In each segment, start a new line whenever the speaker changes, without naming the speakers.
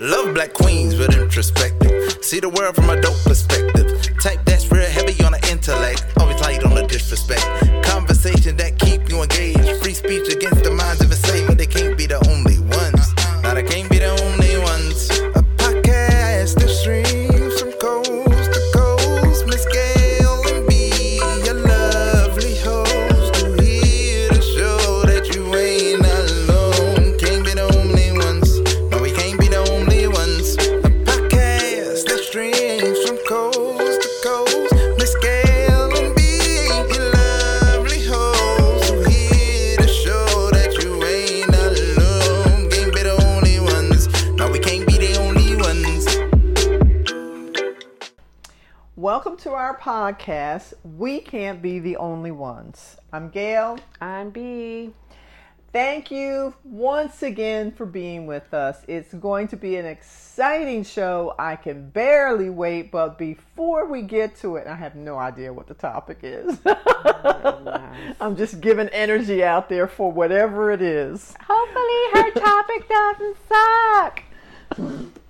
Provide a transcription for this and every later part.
Love black queens with introspective. See the world from a dope perspective. Type that's real heavy on the intellect. Podcast. We can't be the only ones.
I'm Gail.
I'm B.
Thank you once again for being with us. It's going to be an exciting show. I can barely wait, but before we get to it, I have no idea what the topic is. I'm just giving energy out there for whatever it is.
Hopefully her topic doesn't suck.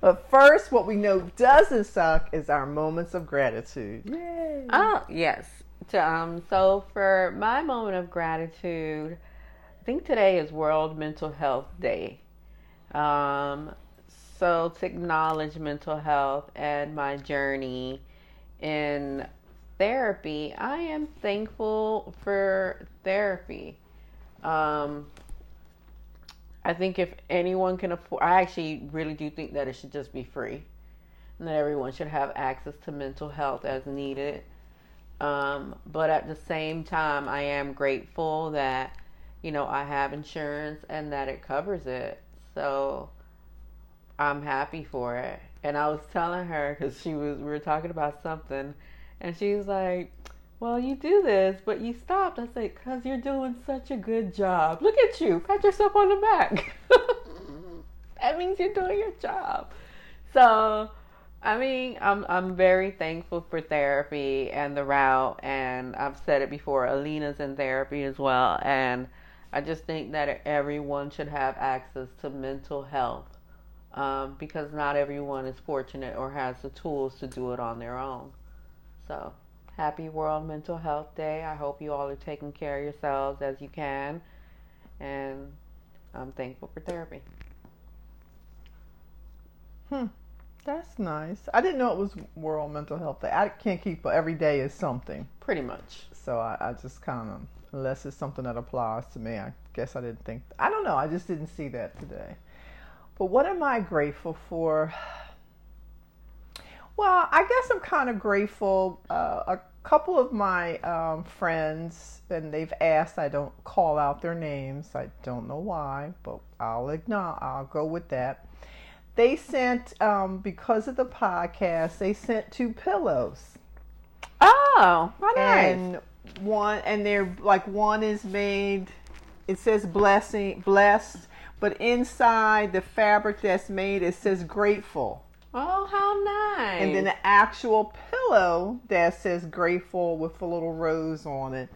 But first, what we know doesn't suck is our moments of gratitude. Yay!
Oh yes. Um. So for my moment of gratitude, I think today is World Mental Health Day. Um. So to acknowledge mental health and my journey in therapy, I am thankful for therapy. Um. I think if anyone can afford, I actually really do think that it should just be free, and that everyone should have access to mental health as needed. Um, but at the same time, I am grateful that you know I have insurance and that it covers it. So I'm happy for it. And I was telling her because she was we were talking about something, and she was like, "Well, you do this, but you stopped." I said, "Cause you're doing such a good job. Look at you. Pat yourself on the back. that means you're doing your job." So, I mean, I'm I'm very thankful for therapy and the route, and I've said it before. Alina's in therapy as well, and I just think that everyone should have access to mental health um, because not everyone is fortunate or has the tools to do it on their own. So, happy World Mental Health Day. I hope you all are taking care of yourselves as you can, and I'm thankful for therapy.
Hmm. That's nice. I didn't know it was World Mental Health Day. I can't keep every day is something.
Pretty much.
So I, I just kind of, unless it's something that applies to me, I guess I didn't think. I don't know. I just didn't see that today. But what am I grateful for? Well, I guess I'm kind of grateful. Uh, a couple of my um, friends, and they've asked I don't call out their names. I don't know why, but I'll acknowledge. I'll go with that. They sent um, because of the podcast. They sent two pillows.
Oh, how nice.
and one and they're like one is made it says blessing blessed but inside the fabric that's made it says grateful
oh, how nice.
and then the actual pillow that says grateful with a little rose on it.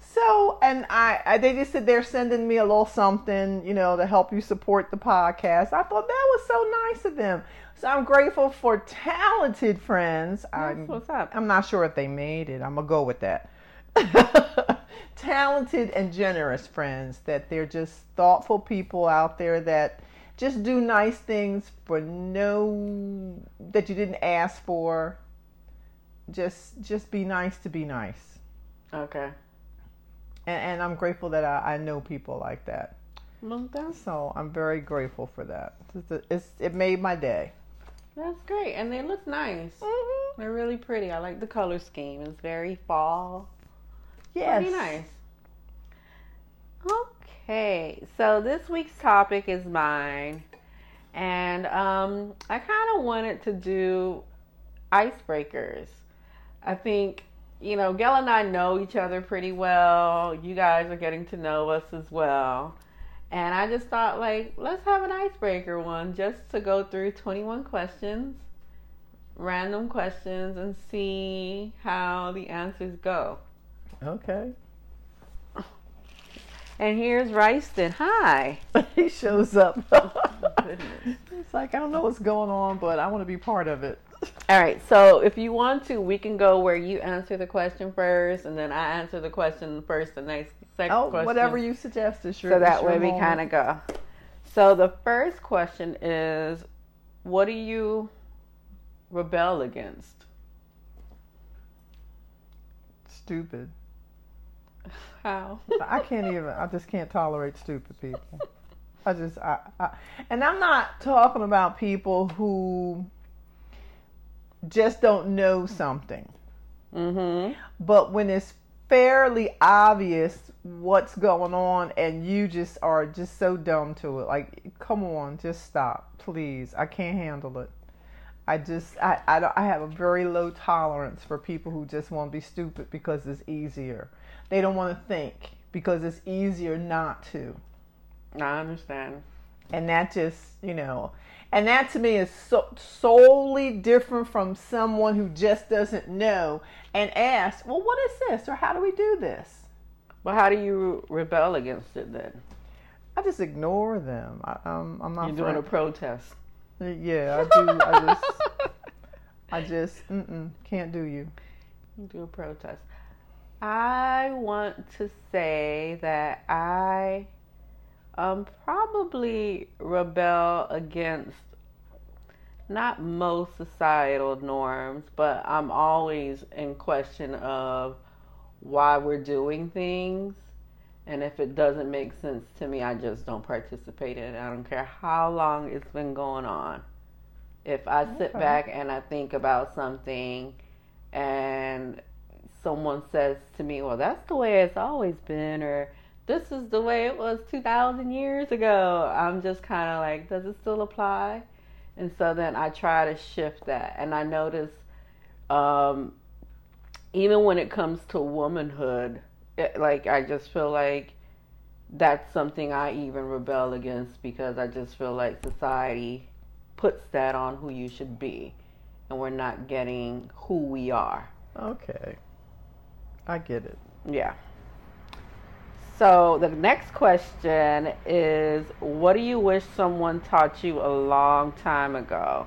So and I, I they just said they're sending me a little something you know to help you support the podcast. I thought that was so nice of them. So i'm grateful for talented friends.
That's
I'm,
what's up.
I'm not sure if they made it. I'm gonna go with that. Talented and generous friends that they're just thoughtful people out there that just do nice things for no that you didn't ask for just just be nice to be nice
Okay.
and, and i'm grateful that I, I know people like that
Well,
so i'm very grateful for that it's, it's, it made my day
that's great. And they look nice.
mm-hmm.
They're really pretty. I like the color scheme. It's very fall.
yes
Pretty nice. Okay, so this week's topic is mine. And um, I kind of wanted to do icebreakers. I think, you know, Gail and I know each other pretty well. You guys are getting to know us as well. And I just thought, like, let's have an icebreaker one just to go through 21 questions, random questions, and see how the answers go.
okay
And here's Ryston. Hi.
he shows up oh,
goodness.
It's like I don't know what's going on, but I want to be part of it.
All right. So if you want to, we can go where you answer the question first, and then I answer the question first, the next second
Oh,
question.
whatever you suggest is your
so that way we kind of go. So the first question is, what do you rebel against?
stupid.
How?
I can't even. I just can't tolerate stupid people. I just, I, I, and I'm not talking about people who just don't know something.
Mm-hmm.
But when it's fairly obvious what's going on and you just are just so dumb to it, like, come on, just stop, please. I can't handle it. I just, I, I, don't, I have a very low tolerance for people who just want to be stupid because it's easier. They don't want to think because it's easier not to.
I understand.
And that just, you know, and that to me is so, solely different from someone who just doesn't know and asks, well, what is this? Or how do we do this?
But how do you rebel against it then?
I just ignore them. I, um, I'm not.
You're doing a protest.
Yeah, I do. I just, I just, can't do you.
You do a protest. I want to say that I um probably rebel against not most societal norms, but I'm always in question of why we're doing things. And if it doesn't make sense to me, I just don't participate in it. I don't care how long it's been going on. If I sit back and I think about something and someone says to me, Well, that's the way it's always been, or this is the way it was 2,000 years ago, I'm just kind of like, Does it still apply? And so then I try to shift that. And I notice, um, even when it comes to womanhood, it, like, I just feel like that's something I even rebel against because I just feel like society puts that on who you should be. And we're not getting who we are.
Okay, I get it.
Yeah. So the next question is what do you wish someone taught you a long time ago?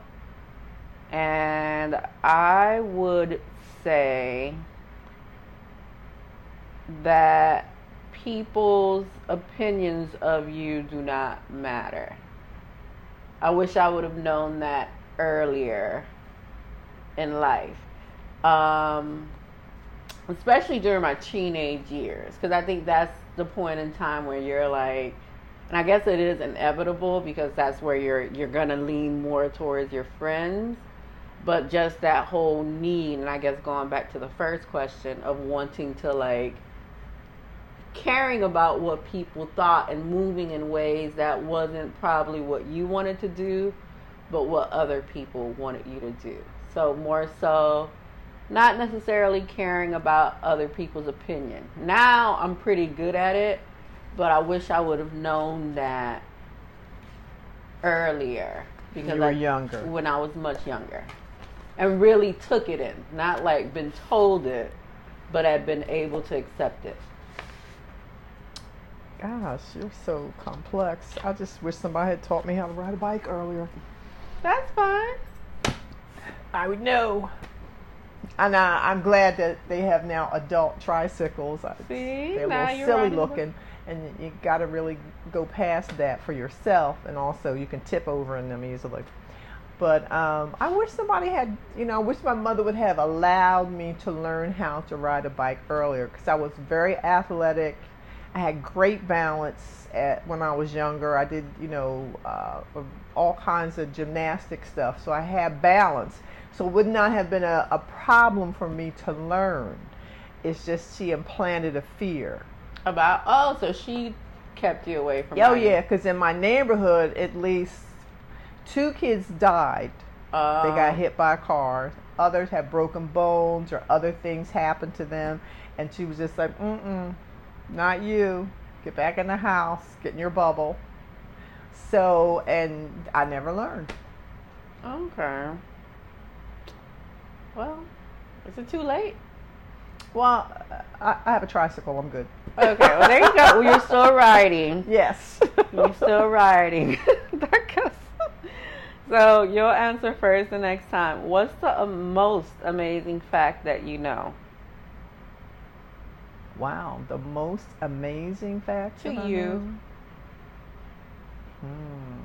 And I would say that people's opinions of you do not matter. I wish I would have known that earlier in life. Um, especially during my teenage years because i think that's the point in time where you're like and i guess it is inevitable because that's where you're you're gonna lean more towards your friends but just that whole need and i guess going back to the first question of wanting to like caring about what people thought and moving in ways that wasn't probably what you wanted to do but what other people wanted you to do. So more so not necessarily caring about other people's opinion. Now I'm pretty good at it, but I wish I would have known that earlier because
You were
I,
younger.
when I was much younger, and really took it in, not like been told it, but had been able to accept it.
Gosh, you're so complex. I just wish somebody had taught me how to ride a bike earlier.
That's fine.
I would know. And I, I'm glad that they have now adult tricycles.
See,
they're
now
little silly
riding a bike.
looking, and you got to really go past that for yourself, and also you can tip over in them easily. But um, I wish somebody had, you know, I wish my mother would have allowed me to learn how to ride a bike earlier because I was very athletic. I had great balance at when I was younger. I did, you know, uh, all kinds of gymnastic stuff, so I had balance. So it would not have been a, a problem for me to learn. It's just she implanted a fear.
About oh, so she kept you away from.
Oh yeah, because in my neighborhood, at least two kids died.
Uh,
They got hit by cars. Others had broken bones or other things happened to them, and she was just like, "Mm-mm, not you. Get back in the house. Get in your bubble." So, and I never learned.
Okay. Well, is it too late?
Well, I, I have a tricycle. I'm good.
Okay, well there you go. Well, you're still riding.
Yes.
You're still riding. Darkest. So you'll answer first the next time. What's the uh, most amazing fact that you know?
Wow, the most amazing fact
To you.
know? Hmm.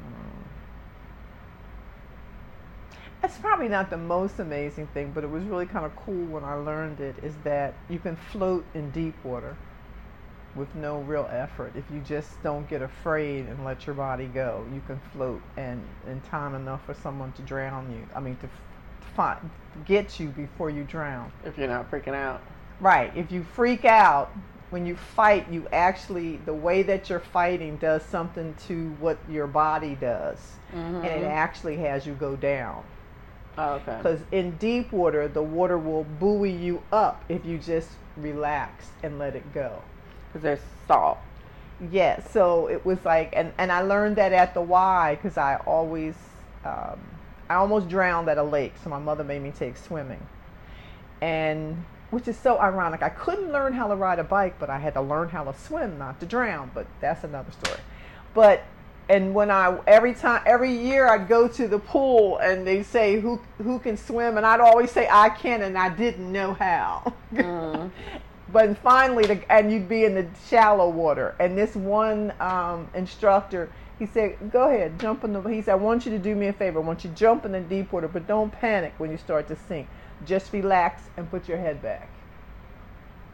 It's probably not the most amazing thing, but it was really kind of cool when I learned it. Is that you can float in deep water with no real effort if you just don't get afraid and let your body go. You can float and in time enough for someone to drown you. I mean to, to find, get you before you drown.
If you're not freaking out.
Right. If you freak out when you fight, you actually the way that you're fighting does something to what your body does, and it mm-hmm. actually has you go down.
Oh, okay.
Because in deep water, the water will buoy you up if you just relax and let it go.
Because there's salt.
Yeah, so it was like, and, and I learned that at the Y because I always, um, I almost drowned at a lake. So my mother made me take swimming, and which is so ironic. I couldn't learn how to ride a bike, but I had to learn how to swim, not to drown. But that's another story. But and when I every time every year I'd go to the pool and they say who who can swim, and I'd always say I can, and I didn't know how. But finally, the, and you'd be in the shallow water. And this one um, instructor, he said, "Go ahead, jump in the." He said, "I want you to do me a favor. I want you to jump in the deep water, but don't panic when you start to sink. Just relax and put your head back."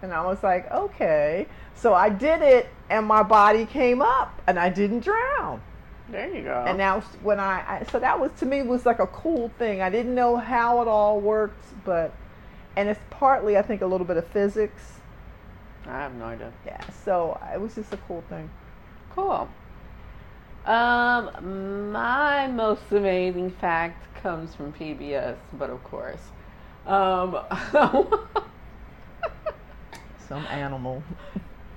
And I was like, "Okay." So I did it, and my body came up, and I didn't drown.
There you go.
And now, when I, I so that was to me was like a cool thing. I didn't know how it all worked, but and it's partly I think a little bit of physics.
I have no idea.
Yeah, so it was just a cool thing.
Cool. Um, my most amazing fact comes from PBS, but of course, um,
Some animal.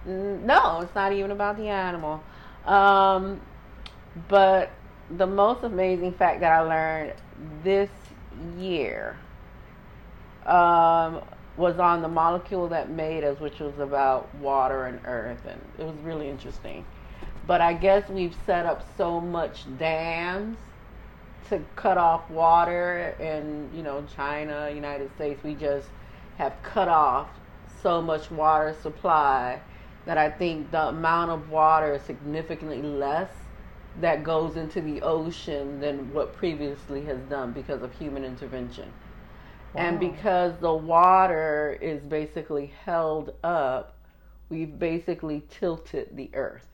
no, it's not even about the animal. Um, but the most amazing fact that I learned this year um, was on the molecule that made us, which was about water and earth, and it was really interesting. But I guess we've set up so much dams to cut off water in, you know, China, United States. We just have cut off so much water supply that I think the amount of water is significantly less that goes into the ocean than what previously has done because of human intervention. And because the water is basically held up, we've basically tilted the earth.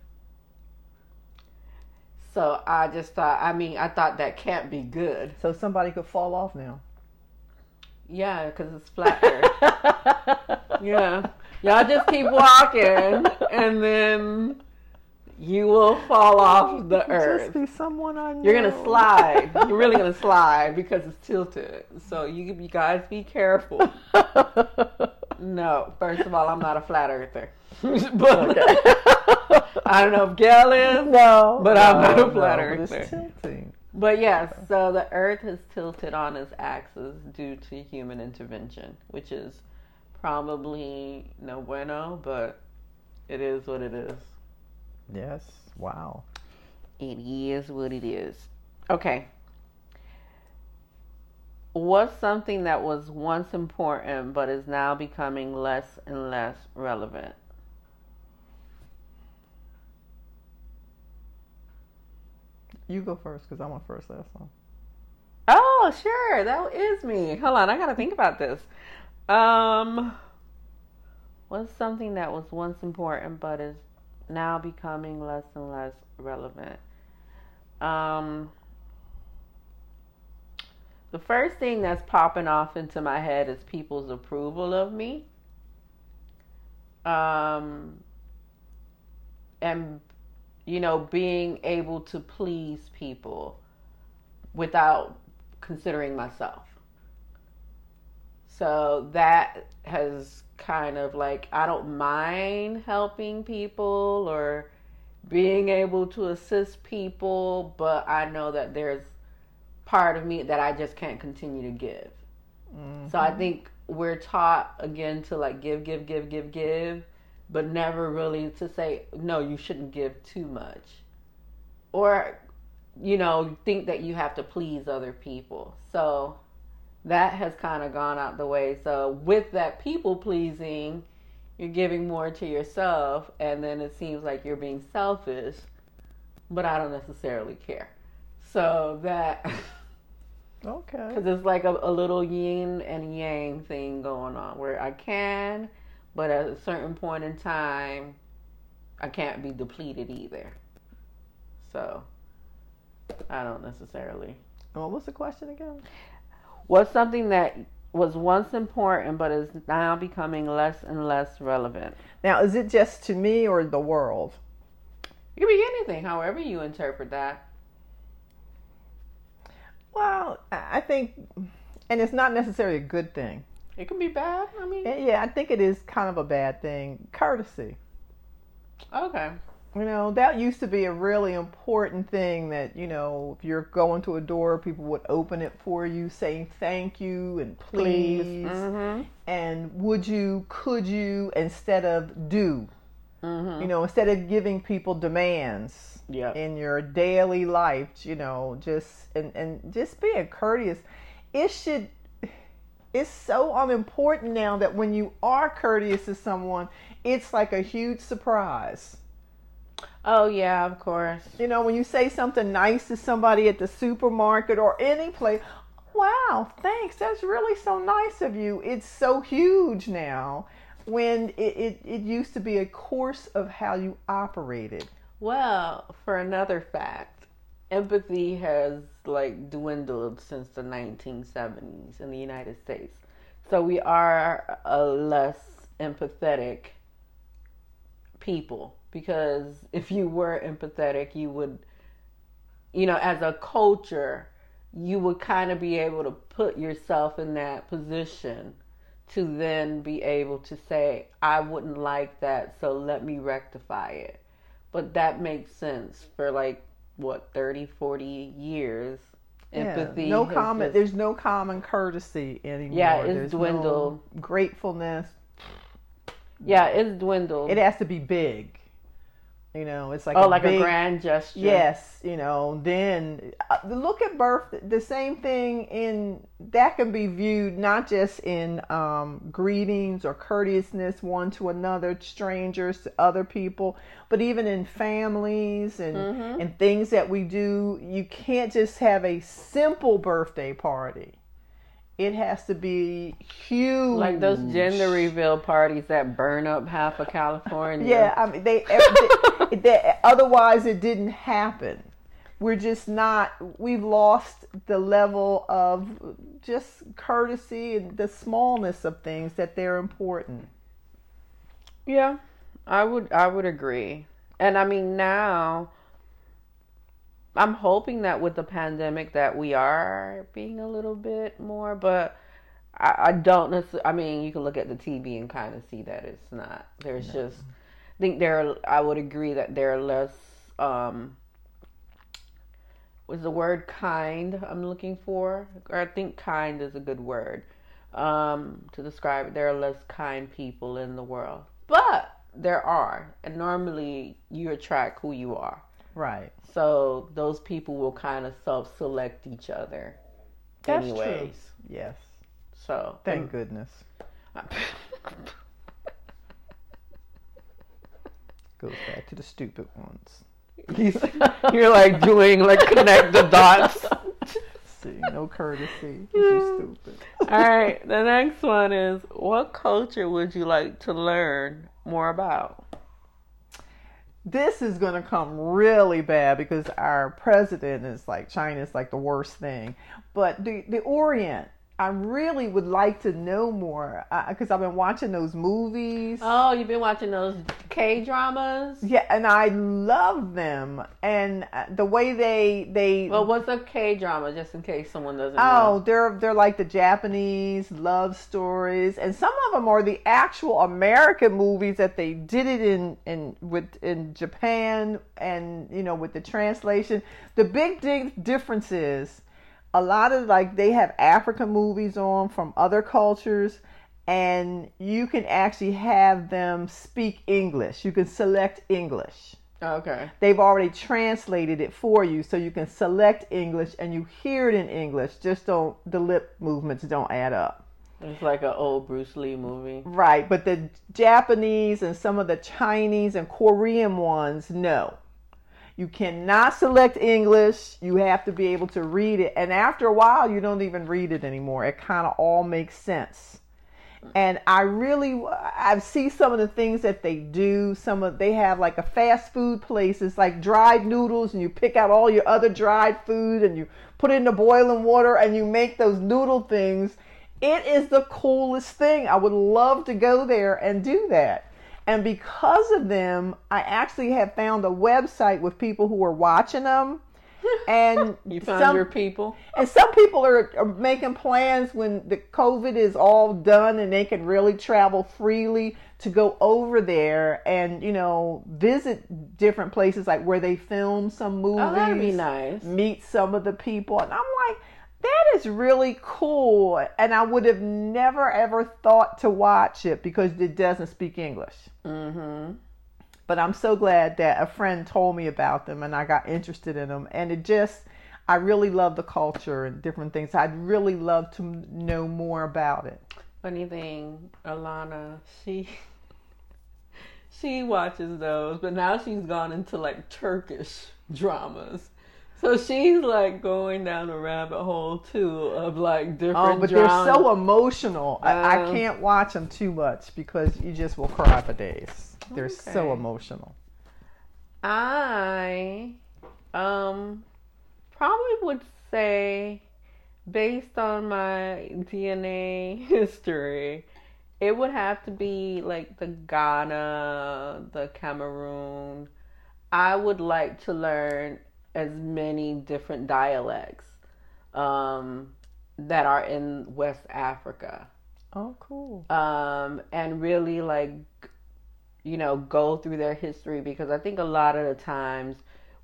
So I just thought, I mean, I thought that can't be good.
So somebody could fall off now.
Yeah, because it's flat earth. yeah. Y'all just keep walking and then you will fall off the
Just
earth.
be someone I know.
You're gonna slide. You're really gonna slide because it's tilted. So you you guys be careful. No, first of all, I'm not a flat earther. but I don't know if Gail is.
no,
But I'm
no,
not a
no,
flat
but It's tilting.
But yes, so the Earth has tilted on its axis due to human intervention, which is probably no bueno, but it is what it is.
Yes. Wow.
It is what it is. Okay. What's something that was once important but is now becoming less and less relevant?
You go first because I went first last time.
Oh, sure, that is me. Hold on, I gotta think about this. Um, what's something that was once important but is now becoming less and less relevant? Um, the first thing that's popping off into my head is people's approval of me. Um, and you know, being able to please people without considering myself. So that has kind of like, I don't mind helping people or being able to assist people, but I know that there's part of me that I just can't continue to give. So I mm-hmm. think we're taught again to like give, give, give, give, give, but never really to say, no, you shouldn't give too much. Or you know, think that you have to please other people. So that has kind of gone out the way. So with that people pleasing, you're giving more to yourself, and then it seems like you're being selfish, but I don't necessarily care. So that.
Okay.
Because it's like a, a little yin and yang thing going on where I can, but at a certain point in time, I can't be depleted either. So I don't necessarily.
Oh, what was the question again?
What's something that was once important but is now becoming less and less relevant?
Now, is it just to me or the world?
It could be anything, however you interpret that.
Well, I think, and it's not necessarily a good thing.
It can be bad. I mean,
Yeah, I think it is kind of a bad thing. Courtesy.
okay.
You know, that used to be a really important thing that, you know, if you're going to a door, people would open it for you saying thank you and please,
Mm-hmm.
and would you, could you, instead of do.
Mm-hmm.
You know, instead of giving people demands
Yeah.
in your daily life, you know, just and, and just being courteous. It should it's so um, unimportant now that when you are courteous to someone, it's like a huge surprise.
Oh yeah, of course.
You know, when you say something nice to somebody at the supermarket or any place, wow, thanks, that's really so nice of you. It's so huge now when it, it, it used to be a course of how you operated.
Well, for another fact, empathy has like dwindled since the 1970s in the United States. So we are a less empathetic people because if you were empathetic, you would you know, as a culture, you would kind of be able to put yourself in that position to then be able to say, I wouldn't like that, so let me rectify it. But that makes sense for like, what, 30, 40 years. Empathy.
Yeah, no common.
just-
There's no common courtesy anymore.
Yeah, it's
There's no
dwindled.
gratefulness.
yeah, it's dwindled.
It has to be big. You know, it's like
oh,
a
like
big,
a grand gesture.
Yes, you know. Then uh, look at birth. The same thing in that can be viewed not just in um, greetings or courteousness one to another, strangers to other people, but even in families and
Mm-hmm.
and things that we do. You can't just have a simple birthday party. It has to be huge.
Like those gender reveal parties that burn up half of California.
Yeah, I mean they, they, they otherwise it didn't happen. We're just not we've lost the level of just courtesy and the smallness of things that they're important.
Yeah, I would I would agree. And I mean now I'm hoping that with the pandemic that we are being a little bit more, but I, I don't necessarily. I mean, you can look at the TV and kind of see that it's not. There's just. I think there. I would agree that there are less. Um, was the word kind I'm looking for? Or I think kind is a good word um, to describe it. There are less kind people in the world, but there are, and normally you attract who you are.
Right.
So those people will kind of self-select each other,
That's
anyways.
true. Yes.
So
Thank goodness. Goes back to the stupid ones.
You're like doing like connect the dots.
See, no courtesy. you stupid.
All right, the next one is what culture would you like to learn more about?
this is going to come really bad because our president is like China's like the worst thing. But the the Orient, I really would like to know more because I've been watching those movies.
Oh, you've been watching those K dramas?
Yeah, and I love them, and uh, the way they they
Well, what's a K drama? Just in case someone doesn't
Oh,
know.
they're they're like the Japanese love stories, and some of them are the actual American movies that they did it in in with in Japan, and you know with the translation. The big di- difference is a lot of like they have African movies on from other cultures, and you can actually have them speak English. You can select English.
Okay.
They've already translated it for you so you can select English and you hear it in English. Just don't, the lip movements don't add up.
It's like an old Bruce Lee movie.
Right, but the Japanese and some of the Chinese and Korean ones, no. You cannot select English. You have to be able to read it. And after a while, you don't even read it anymore. It kind of all makes sense. And I really, I see some of the things that they do. Some of they have like a fast food places like dried noodles, and you pick out all your other dried food and you put it in the boiling water and you make those noodle things. It is the coolest thing. I would love to go there and do that. And because of them, I actually have found a website with people who are watching them. And
You found
some,
your people.
and some people are, are making plans when the COVID is all done and they can really travel freely to go over there and, you know, visit different places like where they film some movies.
Oh, that'd be nice.
Meet some of the people. And I'm like, that is really cool. And I would have never ever thought to watch it because it doesn't speak English.
Mm-hmm.
But I'm so glad that a friend told me about them and I got interested in them. And it just, I really love the culture and different things. I'd really love to know more about it.
Funny thing, Alana, she she watches those, but now she's gone into like Turkish dramas. So she's like going down a rabbit hole too of like different.
Oh, but
dramas.
they're so emotional. I, I
Um,
can't watch them too much because you just will cry for days. They're so emotional.
I um probably would say based on my DNA history, it would have to be like the Ghana, the Cameroon. I would like to learn as many different dialects um, that are in West Africa
Oh, cool.
um, and really like you know go through their history because I think a lot of the times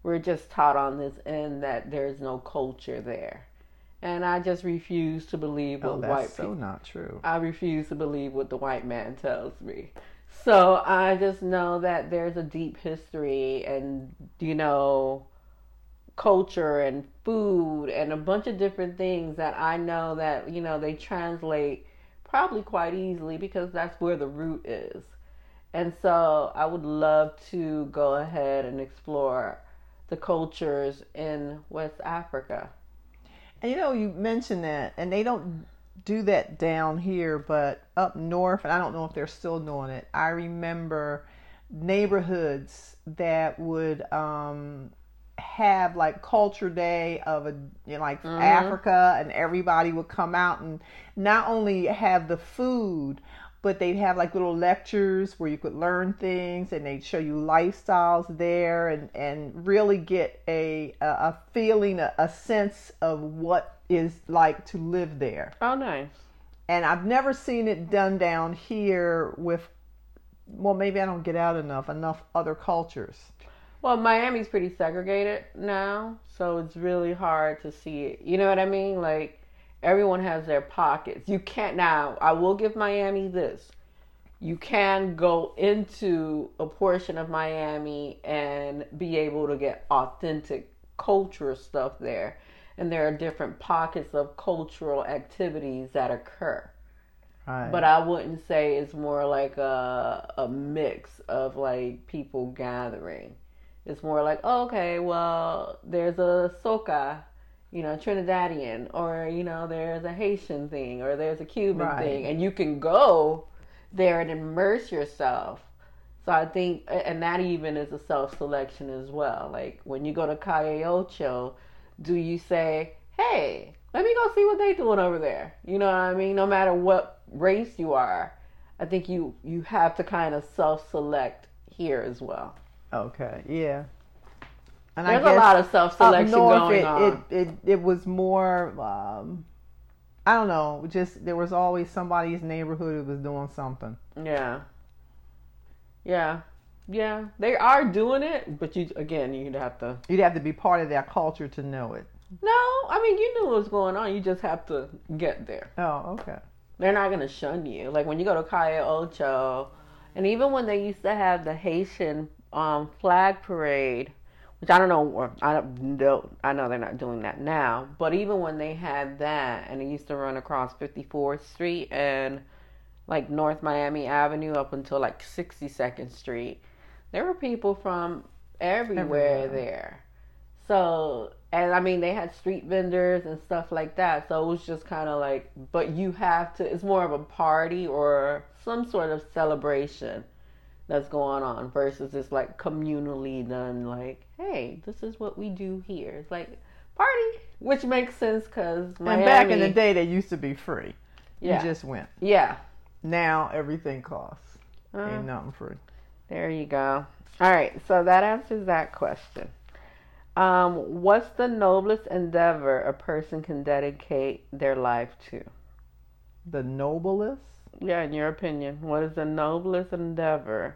we're just taught on this end that there's no culture there, and I just refuse to believe what
Oh,
white
that's so
people.
not true.
I refuse to believe what the white man tells me. So I just know that there's a deep history and you know culture and food and a bunch of different things that I know that you know they translate probably quite easily because that's where the root is. And so I would love to go ahead and explore the cultures in West Africa.
And you know, you mentioned that, and they don't do that down here, but up north, and I don't know if they're still doing it. I remember neighborhoods that would um, have like culture day of a you know, like mm-hmm. Africa, and everybody would come out and not only have the food, but they'd have like little lectures where you could learn things, and they'd show you lifestyles there, and and really get a a, a feeling, a, a sense of what is like to live there.
Oh, nice.
And I've never seen it done down here with. Well, maybe I don't get out enough. Enough other cultures.
Well, Miami's pretty segregated now, so it's really hard to see it. You know what I mean? Like everyone has their pockets. You can't now. I will give Miami this. You can go into a portion of Miami and be able to get authentic cultural stuff there. And there are different pockets of cultural activities that occur.
Right.
But I wouldn't say it's more like a a mix of like people gathering. It's more like, oh, okay, well, there's a soca, you know, Trinidadian, or you know, there's a Haitian thing, or there's a Cuban
Right.
thing, and you can go there and immerse yourself. So I think, and that even is a self selection as well. Like when you go to Calle Ocho, do you say, hey, let me go see what they doing over there? You know what I mean? No matter what race you are, I think you you have to kind of self select here as well.
Okay, yeah. And
There's a lot of self selection going
it,
on.
It, it it was more. Um, I don't know. Just there was always somebody's neighborhood who was doing something.
yeah, yeah, yeah. They are doing it, but you again, you'd have to.
You'd have to be part of that culture to know it.
No, I mean you knew what was going on. You just have to get there.
Oh, okay.
They're not gonna shun you. Like when you go to Calle Ocho, and even when they used to have the Haitian um, flag parade, which I don't know, I don't know, I know they're not doing that now, but even when they had that, and it used to run across 54th Street and like North Miami Avenue up until like 62nd Street, there were people from everywhere, everywhere. there. So, and I mean, they had street vendors and stuff like that. So it was just kind of like, but you have to, it's more of a party or some sort of celebration that's going on versus it's like communally done, like, hey, this is what we do here. It's like party, which makes sense because
And back in the day, they used to be free.
Yeah.
You just went.
Yeah.
Now everything costs. Uh, Ain't nothing free.
There you go. All right, so that answers that question. Um, what's the noblest endeavor a person can dedicate their life to?
The noblest?
Yeah, in your opinion, what is the noblest endeavor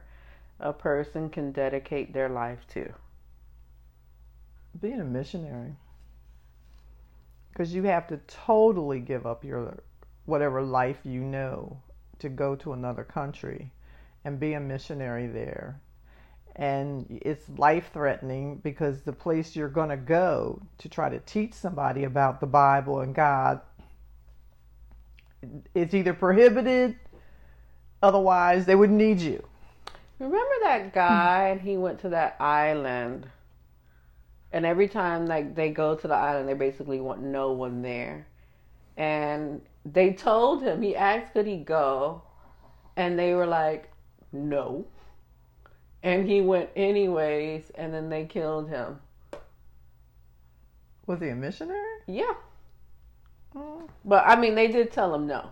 a person can dedicate their life to?
Being a missionary. Because you have to totally give up your whatever life you know to go to another country and be a missionary there. And it's life threatening because the place you're going to go to try to teach somebody about the Bible and God it's either prohibited, otherwise, they wouldn't need you.
Remember that guy and he went to that island and every time like they go to the island they basically want no one there. And they told him, he asked could he go and they were like, No. And he went anyways and then they killed him.
Was he a missionary?
Yeah. Mm. But I mean they did tell him no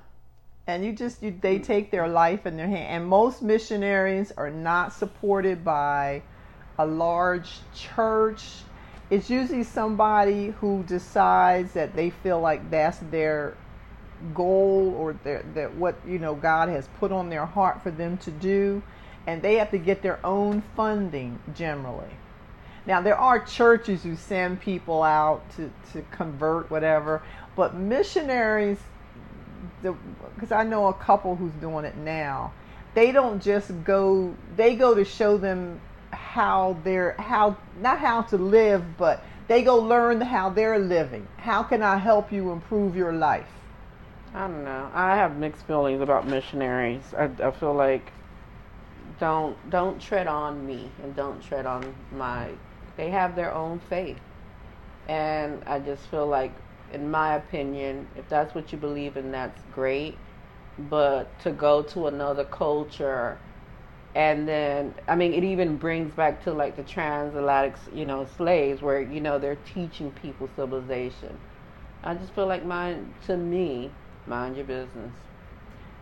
and you just you, they take their life in their hand. And most missionaries are not supported by a large church. It's usually somebody who decides that they feel like that's their goal or their, that what you know God has put on their heart for them to do. And they have to get their own funding generally. Now there are churches who send people out to, to convert whatever but missionaries the because I know a couple who's doing it now. They don't just go. They go to show them how they're how not how to live, but they go learn how they're living. How can I help you improve your life?
I don't know. I have mixed feelings about missionaries. I, I feel like don't don't tread on me and don't tread on my. They have their own faith, and I just feel like in my opinion, if that's what you believe in, that's great. But to go to another culture and then I mean it even brings back to like the transatlantic you know slaves where you know they're teaching people civilization. I just feel like mind to me, mind your business.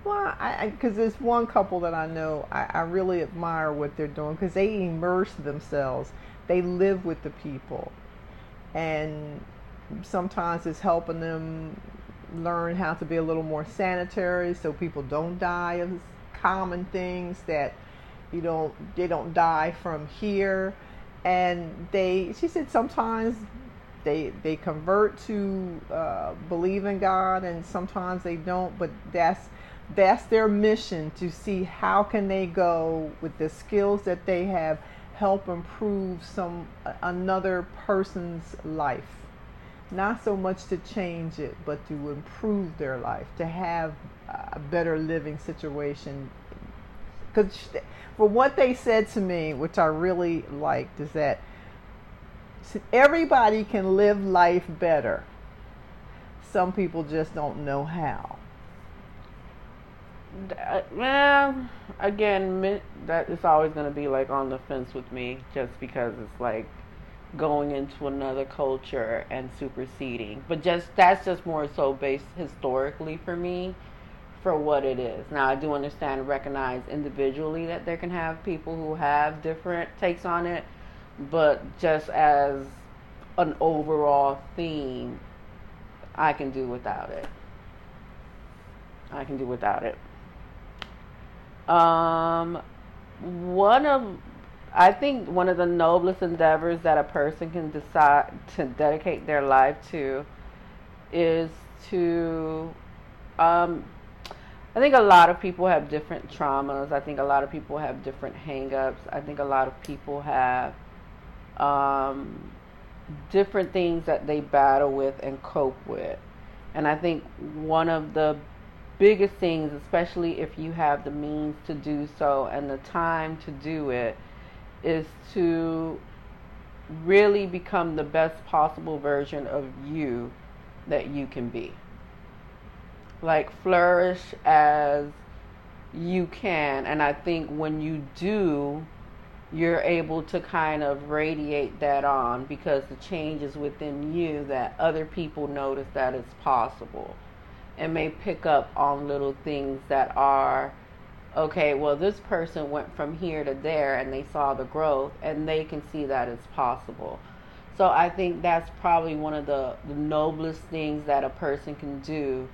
Well, I because there's one couple that I know I, I really admire what they're doing because they immerse themselves. They live with the people, and sometimes it's helping them learn how to be a little more sanitary so people don't die. Of common things that you know they don't die from here. And they she said sometimes they they convert to uh, believe in god and sometimes they don't but that's that's their mission to see how can they go with the skills that they have help improve some another person's life not so much to change it, but to improve their life, to have a better living situation. Because for what they said to me, which I really liked, is that everybody can live life better. Some people just don't know how.
Uh, well, again, that is always going to be like on the fence with me, just because it's like going into another culture and superseding. But just that's just more so based historically for me for what it is. Now I do understand and recognize individually that there can have people who have different takes on it, but just as an overall theme, I can do without it. I can do without it. Um one of I think one of the noblest endeavors that a person can decide to dedicate their life to is to, um, I think a lot of people have different traumas. I think a lot of people have different hangups. I think a lot of people have um, different things that they battle with and cope with. And I think one of the biggest things, especially if you have the means to do so and the time to do it, is to really become the best possible version of you that you can be. Like flourish as you can. And I think when you do, you're able to kind of radiate that on because the change is within you that other people notice that it's possible and may pick up on little things that are okay well this person went from here to there and they saw the growth and they can see that it's possible. So i think that's probably one of the, the noblest things that a person can do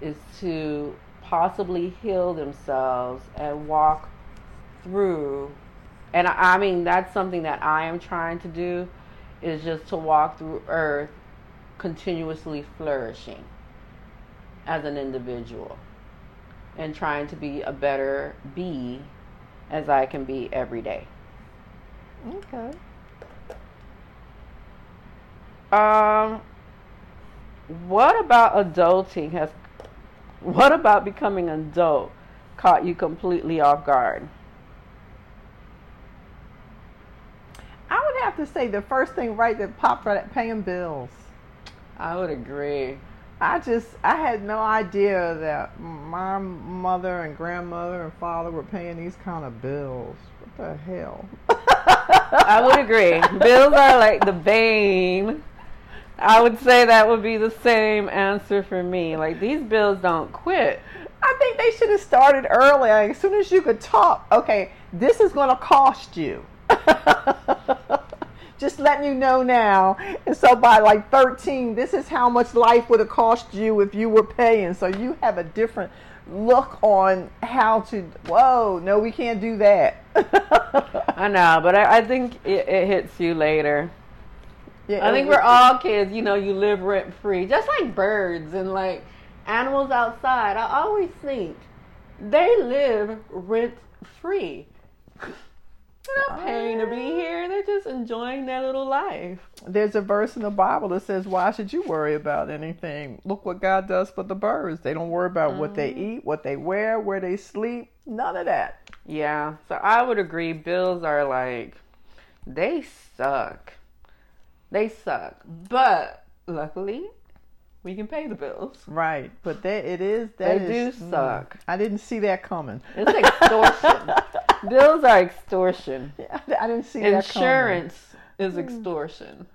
is to possibly heal themselves and walk through. And I, I mean that's something that I am trying to do is just to walk through earth continuously flourishing as an individual and trying to be a better be as I can be every day.
Okay.
Um what about adulting has what about becoming an adult caught you completely off guard?
I would have to say the first thing right that popped right at paying bills.
I would agree.
I just I had no idea that my mother and grandmother and father were paying these kind of bills. What the hell?
I would agree. Bills are like the bane. I would say that would be the same answer for me. Like these bills don't quit.
I think they should have started early. Like, as soon as you could talk, okay, this is going to cost you. Just letting you know now. And so by like 13, this is how much life would have cost you if you were paying. So you have a different look on how to, whoa, no, we can't do that.
I know, but I, I think it, it, hits you later.
Yeah,
I think we're all kids, you know, you live rent free. Just like birds and like animals outside. I always think they live rent free. They're not paying to be here. They're just enjoying their little life.
There's a verse in the Bible that says, Why should you worry about anything? Look what God does for the birds. They don't worry about mm-hmm. what they mm-hmm. eat, what they wear, where they sleep, none of that.
Yeah. So I would agree. Bills are like, they suck. They suck. But luckily, we can pay the bills.
Right, but that it is that
they
is,
do suck. Mm,
I didn't see that coming.
It's extortion. bills are extortion.
Yeah, I didn't see
Insurance is extortion.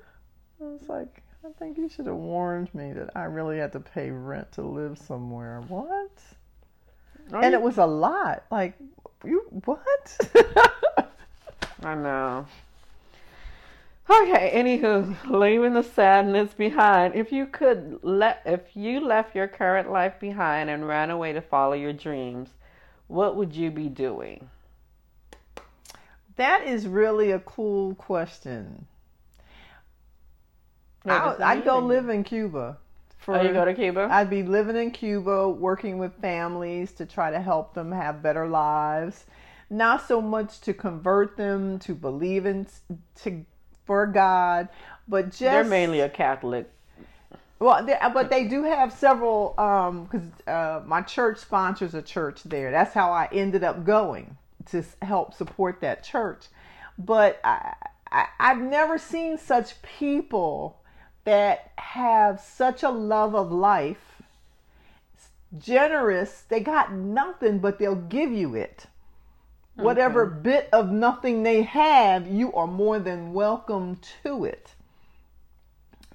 I was like, I think you should have warned me that I really had to pay rent to live somewhere. What? Are and you... it was a lot. Like, you what?
I know. Okay, anywho, leaving the sadness behind. If you could let, if you left your current life behind and ran away to follow your dreams, what would you be doing?
That is really a cool question. I'd, I'd go live in Cuba.
For, oh, you go to Cuba?
I'd be living in Cuba, working with families to try to help them have better lives. Not so much to convert them to believe in to for God, but just
they're mainly a Catholic.
Well, they, but they do have several because um, uh, my church sponsors a church there. That's how I ended up going to help support that church. But I, I, I've never seen such people that have such a love of life, generous. They got nothing, but they'll give you it. Whatever okay. bit of nothing they have, you are more than welcome to it.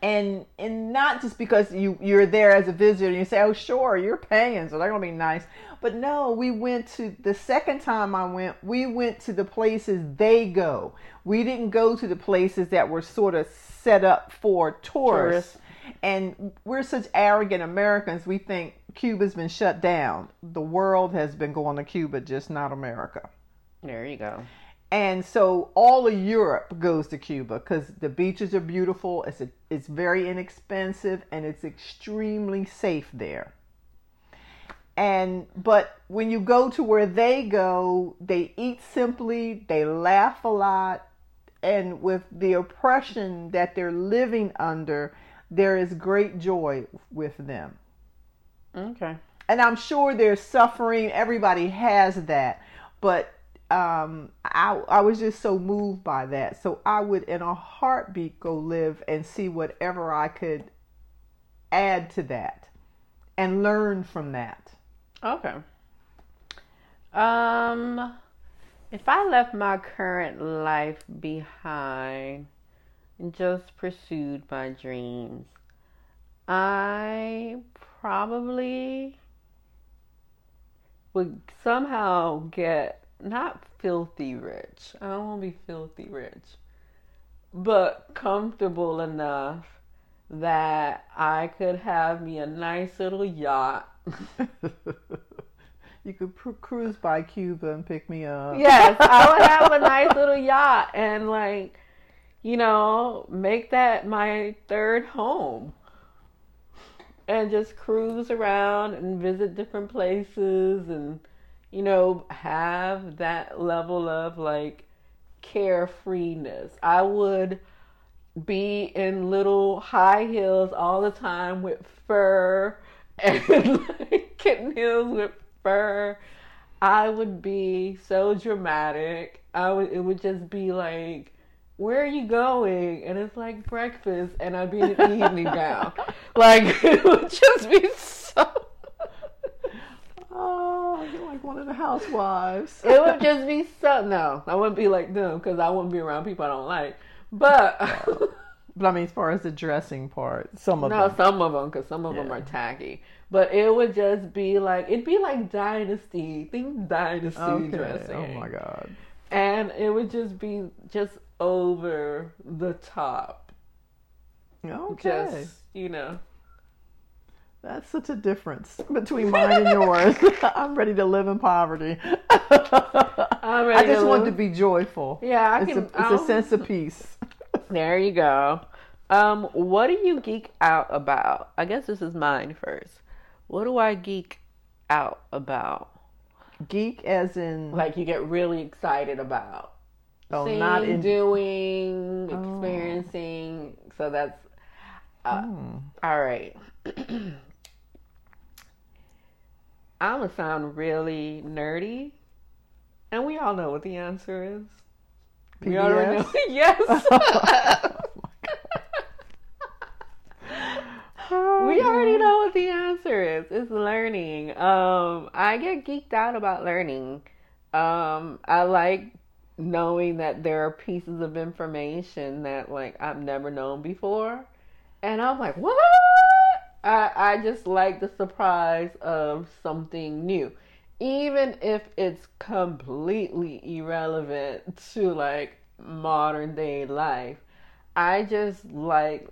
And and not just because you you're there as a visitor and you say, "Oh, sure, you're paying, so they're going to be nice." But no, we went to the second time I went, we went to the places they go. We didn't go to the places that were sort of set up for tourists. tourists. And we're such arrogant Americans, we think Cuba's been shut down. The world has been going to Cuba, just not America.
There you go.
And so all of Europe goes to Cuba because the beaches are beautiful. It's a, it's very inexpensive and it's extremely safe there. and but when you go to where they go, they eat simply, they laugh a lot, and with the oppression that they're living under, there is great joy with them.
Okay.
And I'm sure there's suffering. Everybody has that, but um, I I was just so moved by that. So I would, in a heartbeat, go live and see whatever I could add to that, and learn from that.
Okay. Um, if I left my current life behind and just pursued my dreams, I probably would somehow get not filthy rich. I don't want to be filthy rich, but comfortable enough that I could have me a nice little yacht.
you could pr- cruise by Cuba and pick me up.
Yes, I would have a nice little yacht and like, you know, make that my third home. And just cruise around and visit different places and you know, have that level of like carefreeness. I would be in little high heels all the time with fur and like kitten heels with fur. I would be so dramatic. I would it would just be like, Where are you going? And it's like breakfast and I'd be in an evening gown. Like it would just be so
Oh, you're like one of the housewives.
it would just be so no. I wouldn't be like them because I wouldn't be around people I don't like. But
But I mean, as far as the dressing part, some of
no,
them.
some of them because some of them are tacky. But it would just be like it'd be like dynasty. Think dynasty
Okay.
dressing.
Oh my god.
And it would just be just over the top.
Okay.
Just you know.
That's such a difference between mine and yours. I'm ready to live in poverty.
I'm ready
I just
to
want to be joyful.
Yeah, I
It's,
can.
a, it's
I'll-
a sense of peace.
There you go. Um, what do you geek out about? I guess this is mine first. What do I geek out about?
Geek as in
Like you get really excited about.
oh,
Seeing,
not in
doing,
Oh.
experiencing. So that's uh,
Hmm.
all right. I'm gonna sound really nerdy, and we all know what the answer is. We already know. Yes.
Oh,
We already know what the answer is. It's learning. Um, I get geeked out about learning. Um, I like knowing that there are pieces of information that like I've never known before, and I'm like, what? I I just like the surprise of something new, even if it's completely irrelevant to like modern day life. I just like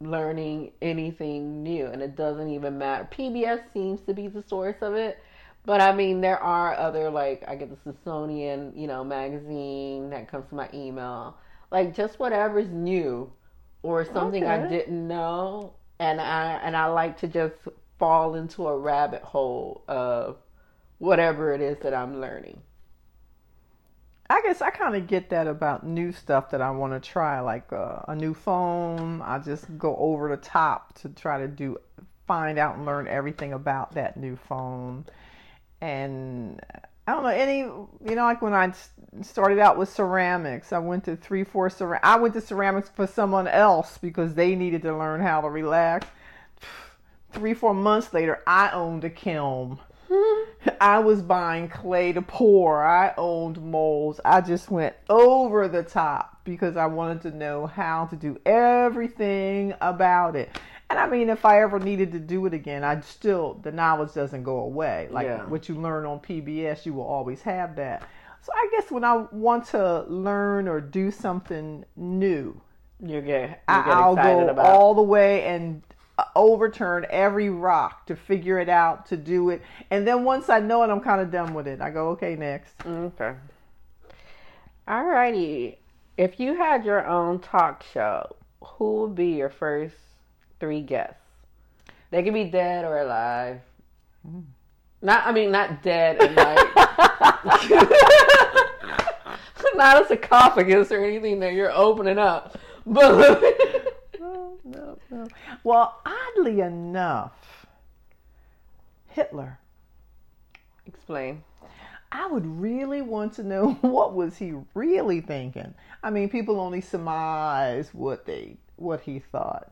learning anything new and it doesn't even matter. PBS seems to be the source of it. But I mean there are other like I get the Smithsonian, you know, magazine that comes to my email. Like just whatever's new or something I didn't know and I and I like to just fall into a rabbit hole of whatever it is that I'm learning.
I guess I kind of get that about new stuff that I want to try, like uh, a new phone. I just go over the top to try to do, find out and learn everything about that new phone. And I don't know any, you know, like when I started out with ceramics, I went to three, four ceramics. I went to ceramics for someone else because they needed to learn how to relax. Three, four months later, I owned a kiln. I was buying clay to pour. I owned molds. I just went over the top because I wanted to know how to do everything about it. And I mean, if I ever needed to do it again, I'd still, the knowledge doesn't go away. Like
Yeah.
what you learn on PBS, you will always have that. So I guess when I want to learn or do something new,
You get you get
I'll go
about
all the way and uh, overturn every rock to figure it out, to do it. And then once I know it, I'm kind of done with it. I go, okay, next.
Okay. All righty. If you had your own talk show, who would be your first three guests? They could be dead or alive. Mm. Not, I mean, not dead and like, not a sarcophagus or anything that you're opening up, but
no, no, no. Well, oddly enough, Hitler.
explain.
I would really want to know what was he really thinking. I mean, people only surmise what they what he thought.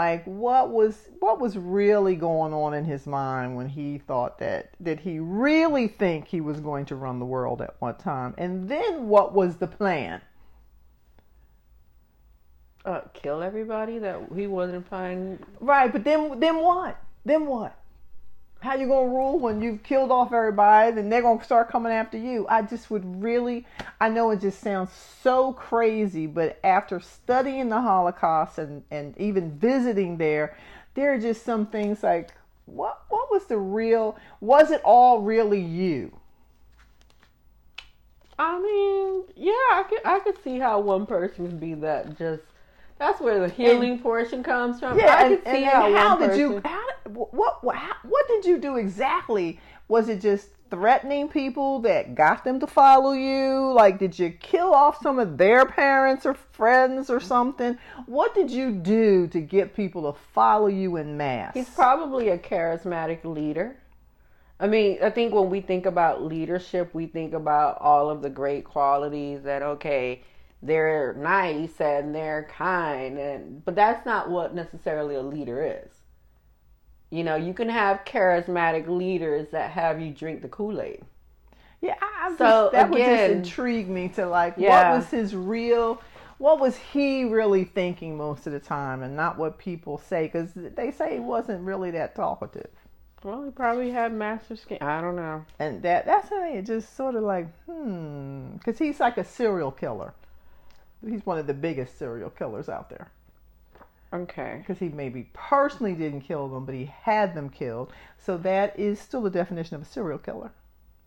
Like what was what was really going on in his mind when he thought that did he really think he was going to run the world at one time? And then what was the plan?
Uh, kill everybody that he wasn't fine.
Right, but then then what? Then what? How you gonna rule when you've killed off everybody and they're gonna start coming after you? I just would really I know it just sounds so crazy, but after studying the Holocaust and, and even visiting there, there are just some things like what what was the real was it all really you?
I mean, yeah, I could I could see how one person can be that just. That's where the healing portion comes from.
Yeah,
I
and,
see
and,
how,
how did you how, what what how, what did you do exactly? Was it just threatening people that got them to follow you? Like did you kill off some of their parents or friends or something? What did you do to get people to follow you in mass?
He's probably a charismatic leader. I mean, I think when we think about leadership, we think about all of the great qualities that okay, they're nice and they're kind and but that's not what necessarily a leader is. You know, you can have charismatic leaders that have you drink the Kool-Aid.
yeah, I, I'm
So,
just, that would just intrigue me to like
Yeah.
what was his real what was he really thinking most of the time and not what people say because they say he wasn't really that talkative.
Well, he probably had master skin. I don't know.
And that that's the thing. It just sort of like, hmm, because he's like a serial killer. He's one of the biggest serial killers out there.
Okay.
Because he maybe personally didn't kill them, but he had them killed. So that is still the definition of a serial killer,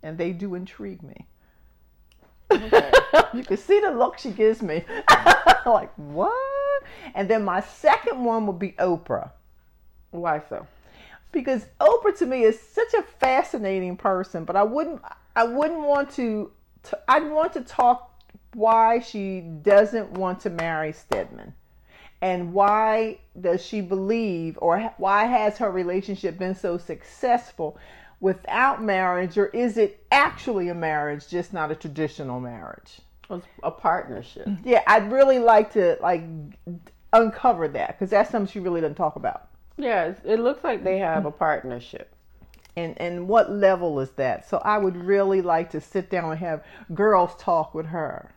and they do intrigue me.
Okay.
you can see the look she gives me. like what? And then my second one would be Oprah.
Why so?
because Oprah to me is such a fascinating person, but I wouldn't I wouldn't want to, to I'd want to talk why she doesn't want to marry Stedman. And why does she believe or why has her relationship been so successful without marriage or is it actually a marriage just not a traditional marriage?
It's a partnership.
Yeah, I'd really like to like uncover that because that's something she really doesn't talk about.
It's- it looks like they have a partnership.
and and what level is that so i would really like to sit down and have girls talk with her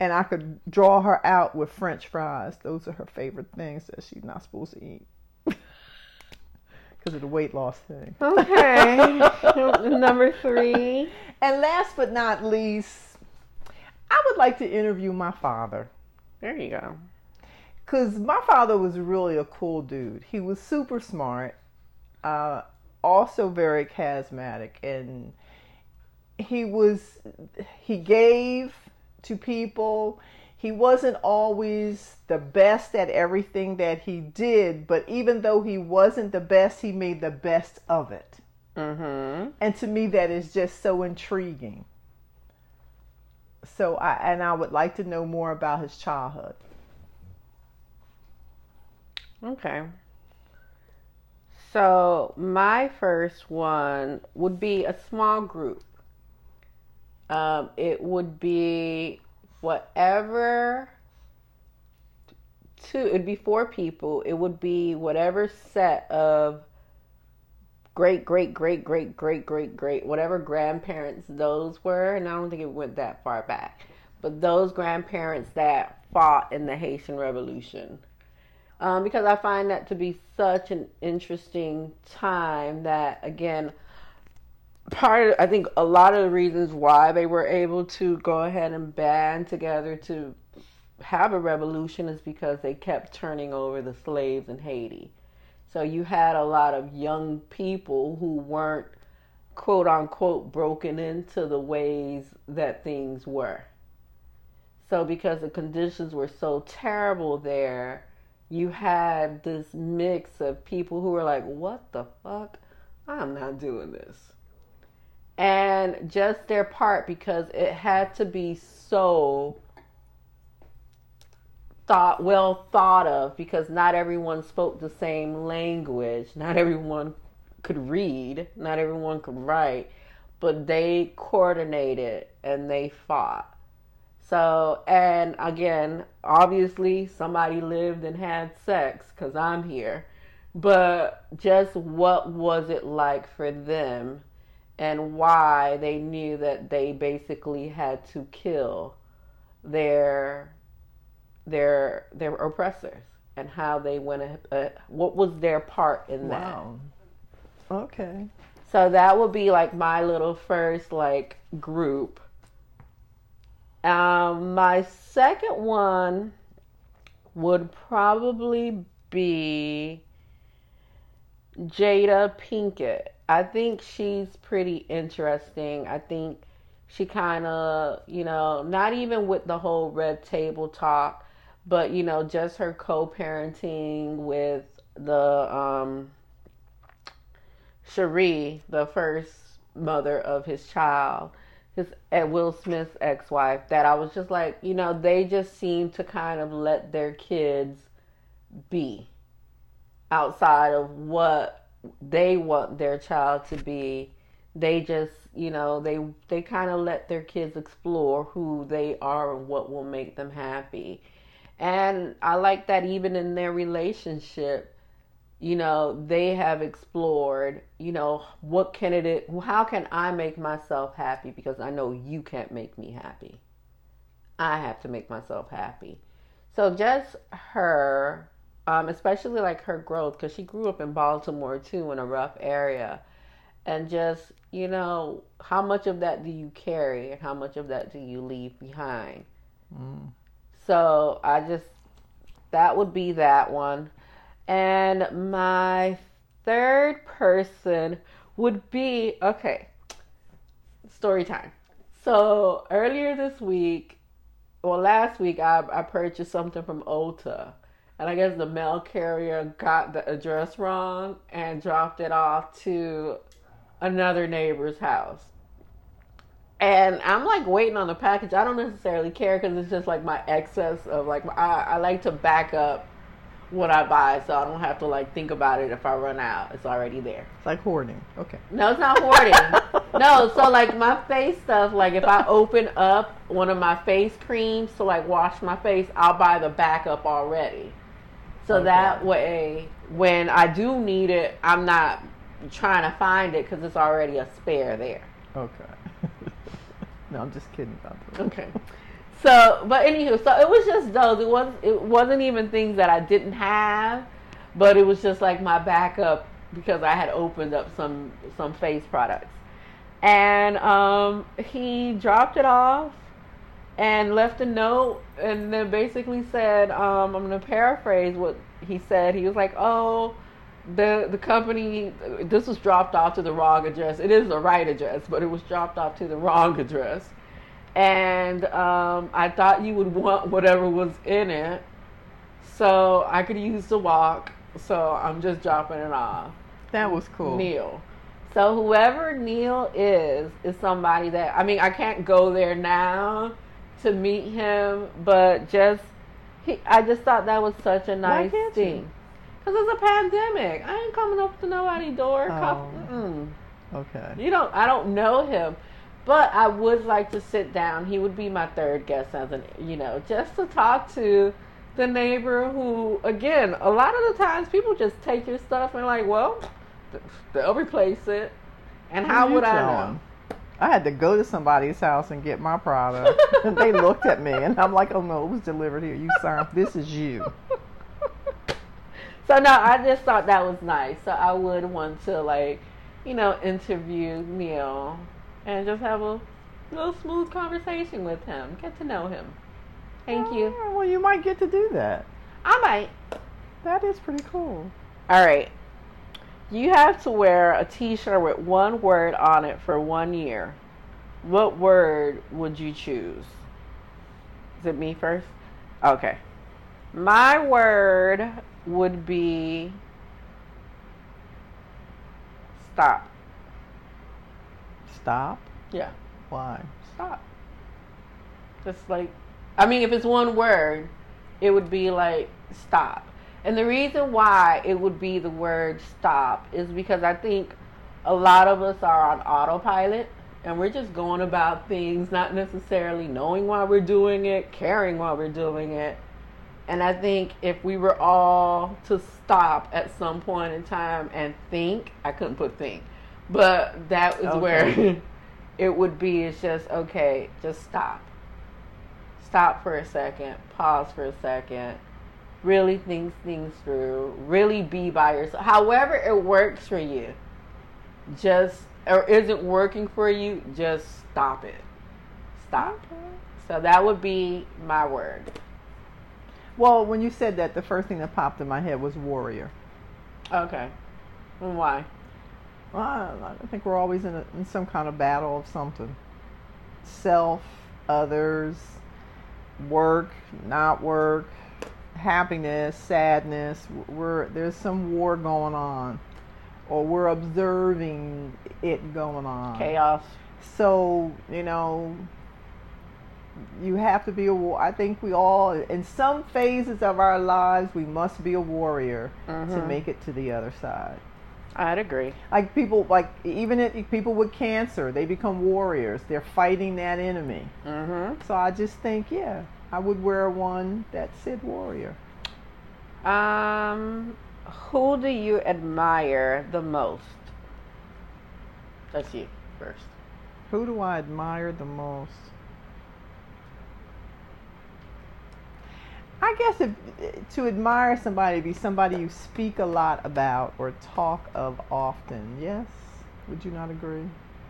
and i could draw her out with french fries those are her favorite things that she's not supposed to eat because of the weight loss thing
Okay. Number three.
and last but not least i would like to interview my father
There you go.
because my father was really a cool dude. He was super smart, uh, also very charismatic, and he was he gave to people. He wasn't always the best at everything that he did, but even though he wasn't the best, he made the best of it.
Mm-hmm.
And to me, that is just so intriguing. So I and I would like to know more about his childhood.
Okay. So my first one would be a small group. Um, it would be whatever. Two. It'd be four people. It would be whatever set of great, great, great, great, great, great, great, whatever grandparents those were, and I don't think it went that far back, but those grandparents that fought in the Haitian Revolution um, because I find that to be such an interesting time that, again, part of, I think a lot of the reasons why they were able to go ahead and band together to have a revolution is because they kept turning over the slaves in Haiti. So you had a lot of young people who weren't quote unquote broken into the ways that things were. So because the conditions were so terrible there, you had this mix of people who were like, "What the fuck? I'm not doing this. And just their part because it had to be so thought well thought of because not everyone spoke the same language. Not everyone could read, not everyone could write, but they coordinated and they fought. So, and again, obviously somebody lived and had sex cuz I'm here. But just what was it like for them and why they knew that they basically had to kill their their their oppressors and how they went uh, what was their part in that
Wow. Okay.
so that would be like my little first like group um my second one would probably be Jada Pinkett. I think she's pretty interesting. I think she kind of, you know, not even with the whole red table talk, but you know, just her co-parenting with the um Sheree, the first mother of his child, his at Will Smith's ex-wife, that I was just like, you know, they just seem to kind of let their kids be outside of what they want their child to be. They just, you know, they they kind of let their kids explore who they are and what will make them happy. And I like that even in their relationship, you know, they have explored, you know, what can it how can I make myself happy because I know you can't make me happy. I have to make myself happy. So just her um, especially like her growth because she grew up in Baltimore too in a rough area, and just you know how much of that do you carry and how much of that do you leave behind.
Mm.
So I just that would be that one, and my third person would be okay. Story time. So earlier this week, well, last week I I purchased something from Ulta and I guess the mail carrier got the address wrong and dropped it off to another neighbor's house. And I'm like waiting on the package. I don't necessarily care because it's just like my excess of like I, I like to back up what I buy so I don't have to like think about it if I run out. It's already there.
It's like hoarding. Okay.
No, it's not hoarding. no, so like my face stuff, like if I open up one of my face creams to like wash my face, I'll buy the backup already. So
Okay.
that way, when I do need it, I'm not trying to find it because it's already a spare there.
Okay. no, I'm just kidding about that.
Okay. So, but anywho, so it was just those. It was it wasn't even things that I didn't have, but it was just like my backup because I had opened up some some face products, and um, he dropped it off and left a note and then basically said, um, I'm gonna paraphrase what he said. He was like, "Oh." The the company this was dropped off to the wrong address. It is the right address, but it was dropped off to the wrong address and um, I thought you would want whatever was in it, so I could use the walk. So I'm just dropping it off.
That was cool.
Neil. So whoever Neil is is somebody that I mean I can't go there now to meet him, but just he, I just thought that was such a nice thing. Cause it's a pandemic. I ain't coming up to nobody's door.
Oh. Okay.
You don't. I don't know him, but I would like to sit down. He would be my third guest, as an you know, just to talk to the neighbor who, again, a lot of the times people just take your stuff and like, well, they'll replace it. And how
you
would I know?
I had to go to somebody's house and get my product. and they looked at me and I'm like, oh no, it was delivered here. You signed. This is you.
So no, I just thought that was nice. So I would want to like, you know, interview Neil and just have a little smooth conversation with him, get to know him. Thank you.
Oh, well, you might get to do that.
I might.
That is pretty cool.
All right. You have to wear a t-shirt with one word on it for one year. What word would you choose? Is it me first? Okay. My word would be stop.
Stop?
Yeah.
Why?
Stop. Just like, I mean, if it's one word, it would be like stop. And the reason why it would be the word stop is because I think a lot of us are on autopilot and we're just going about things not necessarily knowing why we're doing it, caring why we're doing it. And I think if we were all to stop at some point in time and think, I couldn't put think, but that is
Okay.
where it would be. It's just, okay, just stop. Stop for a second, pause for a second, really think things through, really be by yourself. However, it works for you, just, or isn't working for you, just stop it. Stop. So that would be my word.
Well, when you said that, the first thing that popped in my head was warrior.
Okay. And why?
Well, I, I think we're always in, a, in some kind of battle of something. Self, others, work, not work, happiness, sadness. We're there's some war going on, or we're observing it going on.
Chaos.
So you know, you have to be a war. I think we all, in some phases of our lives, we must be a warrior to
Mhm.
make it to the other side
I'd agree.
like people like even it, people with cancer they become warriors they're fighting that enemy
Mm-hmm.
so i just think yeah i would wear one that said warrior
Um, who do you admire the most? That's you first.
who do i admire the most i guess if to admire somebody be somebody you speak a lot about or talk of often yes would you not agree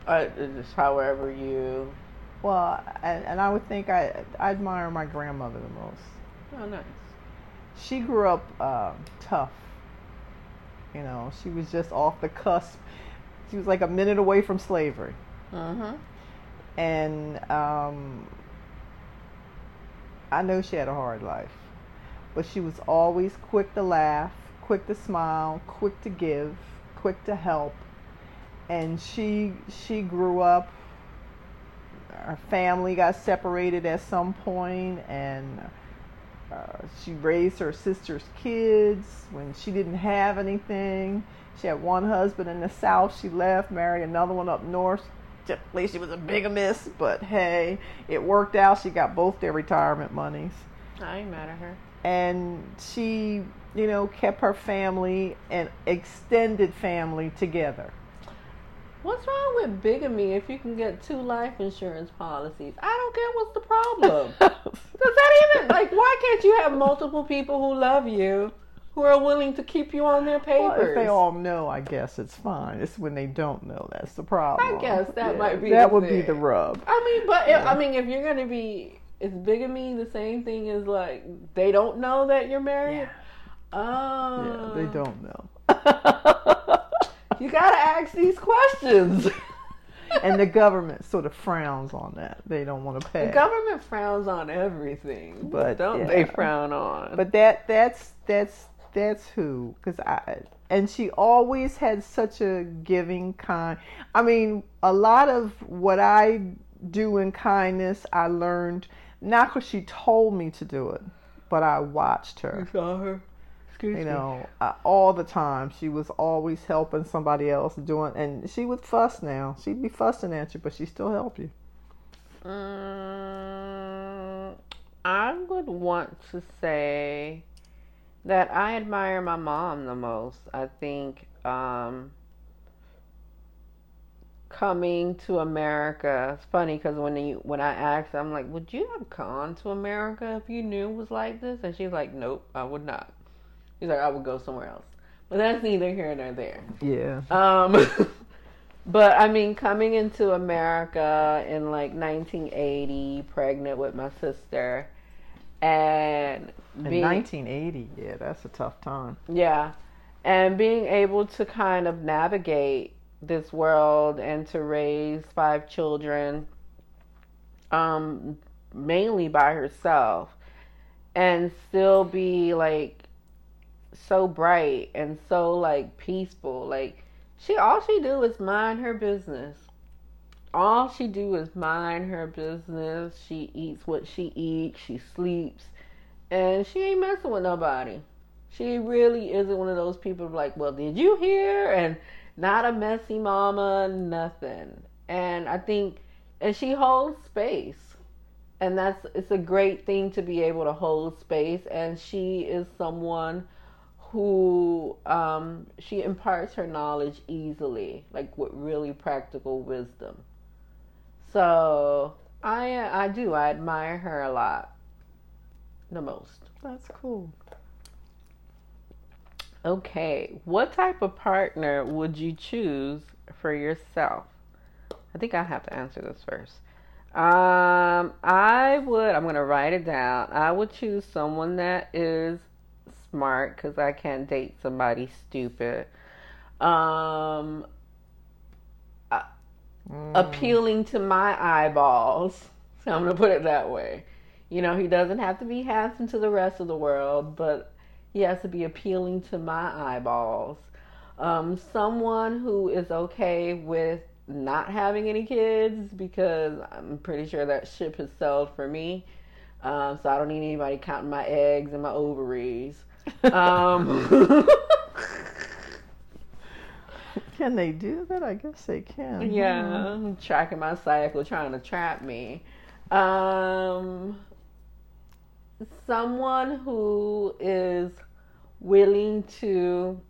Uh, just however you.
Well and, and i would think I, I admire my grandmother the most
Oh, nice.
she grew up uh, tough. You know, she was just off the cusp. She was like a minute away from slavery,
Mm-hmm.
and um, I know she had a hard life, but she was always quick to laugh, quick to smile, quick to give, quick to help, and she she grew up. Her family got separated at some point, and uh, she raised her sister's kids when she didn't have anything. She had one husband in the south. She left, married another one up north. Typically, she was a bigamist, but hey, it worked out. She got both their retirement monies.
I ain't mad at her.
And she, you know, kept her family and extended family together.
What's wrong with bigamy if you can get two life insurance policies? I don't care what's the problem. Does that even like why can't you have multiple people who love you who are willing to keep you on their papers?
Well, if they all know, I guess it's fine. It's when they don't know that's the problem.
I guess that might be
that would be the rub.
I mean, but if, I mean, if you're gonna be, is bigamy the same thing as like they don't know that you're married? Oh,
Yeah, they um, don't know.
You gotta ask these questions.
and the government sort of frowns on that. They don't want to pay.
The government frowns on everything,
But,
don't
yeah.
they frown on?
But that that's that's that's who because I and she always had such a giving kind. I mean, a lot of what I do in kindness, I learned not because she told me to do it, but I watched her.
You saw her. Excuse
You know, uh, all the time she was always helping somebody else doing, and she would fuss. Now she'd be fussing at you, but she still help you.
Mm, I would want to say that I admire my mom the most. I think um, coming to America. It's funny because when you when I asked, I'm like, "Would you have gone to America if you knew it was like this?" And she's like, "Nope, I would not." She's like, "I would go somewhere else." But that's neither here nor there.
Yeah.
Um, but I mean, coming into America in like 1980, pregnant with my sister, and
In 1980, yeah, that's a tough time.
yeah, and being able to kind of navigate this world and to raise five children, um, mainly by herself, and still be like so bright and so like peaceful. Like she all she do is mind her business. All she do is mind her business. She eats what she eats. She sleeps, and she ain't messing with nobody. She really isn't one of those people like, well, did you hear? And not a messy mama, nothing. And I think, and she holds space. And that's, it's a great thing to be able to hold space. And she is someone who, um, she imparts her knowledge easily, like with really practical wisdom. So I, I do, I admire her a lot, the most.
That's cool.
Okay, what type of partner would you choose for yourself? I think I have to answer this first. Um, I would, I'm going to write it down. I would choose someone that is smart because I can't date somebody stupid. Um, uh, mm. appealing to my eyeballs. So I'm going to put it that way. You know, he doesn't have to be handsome to the rest of the world, but he has to be appealing to my eyeballs. Um, someone who is okay with not having any kids because I'm pretty sure that ship has sailed for me. Um, so I don't need anybody counting my eggs and my ovaries. Um,
can they do that? I guess they can.
Yeah, tracking my cycle, trying to trap me. Um, someone who is willing to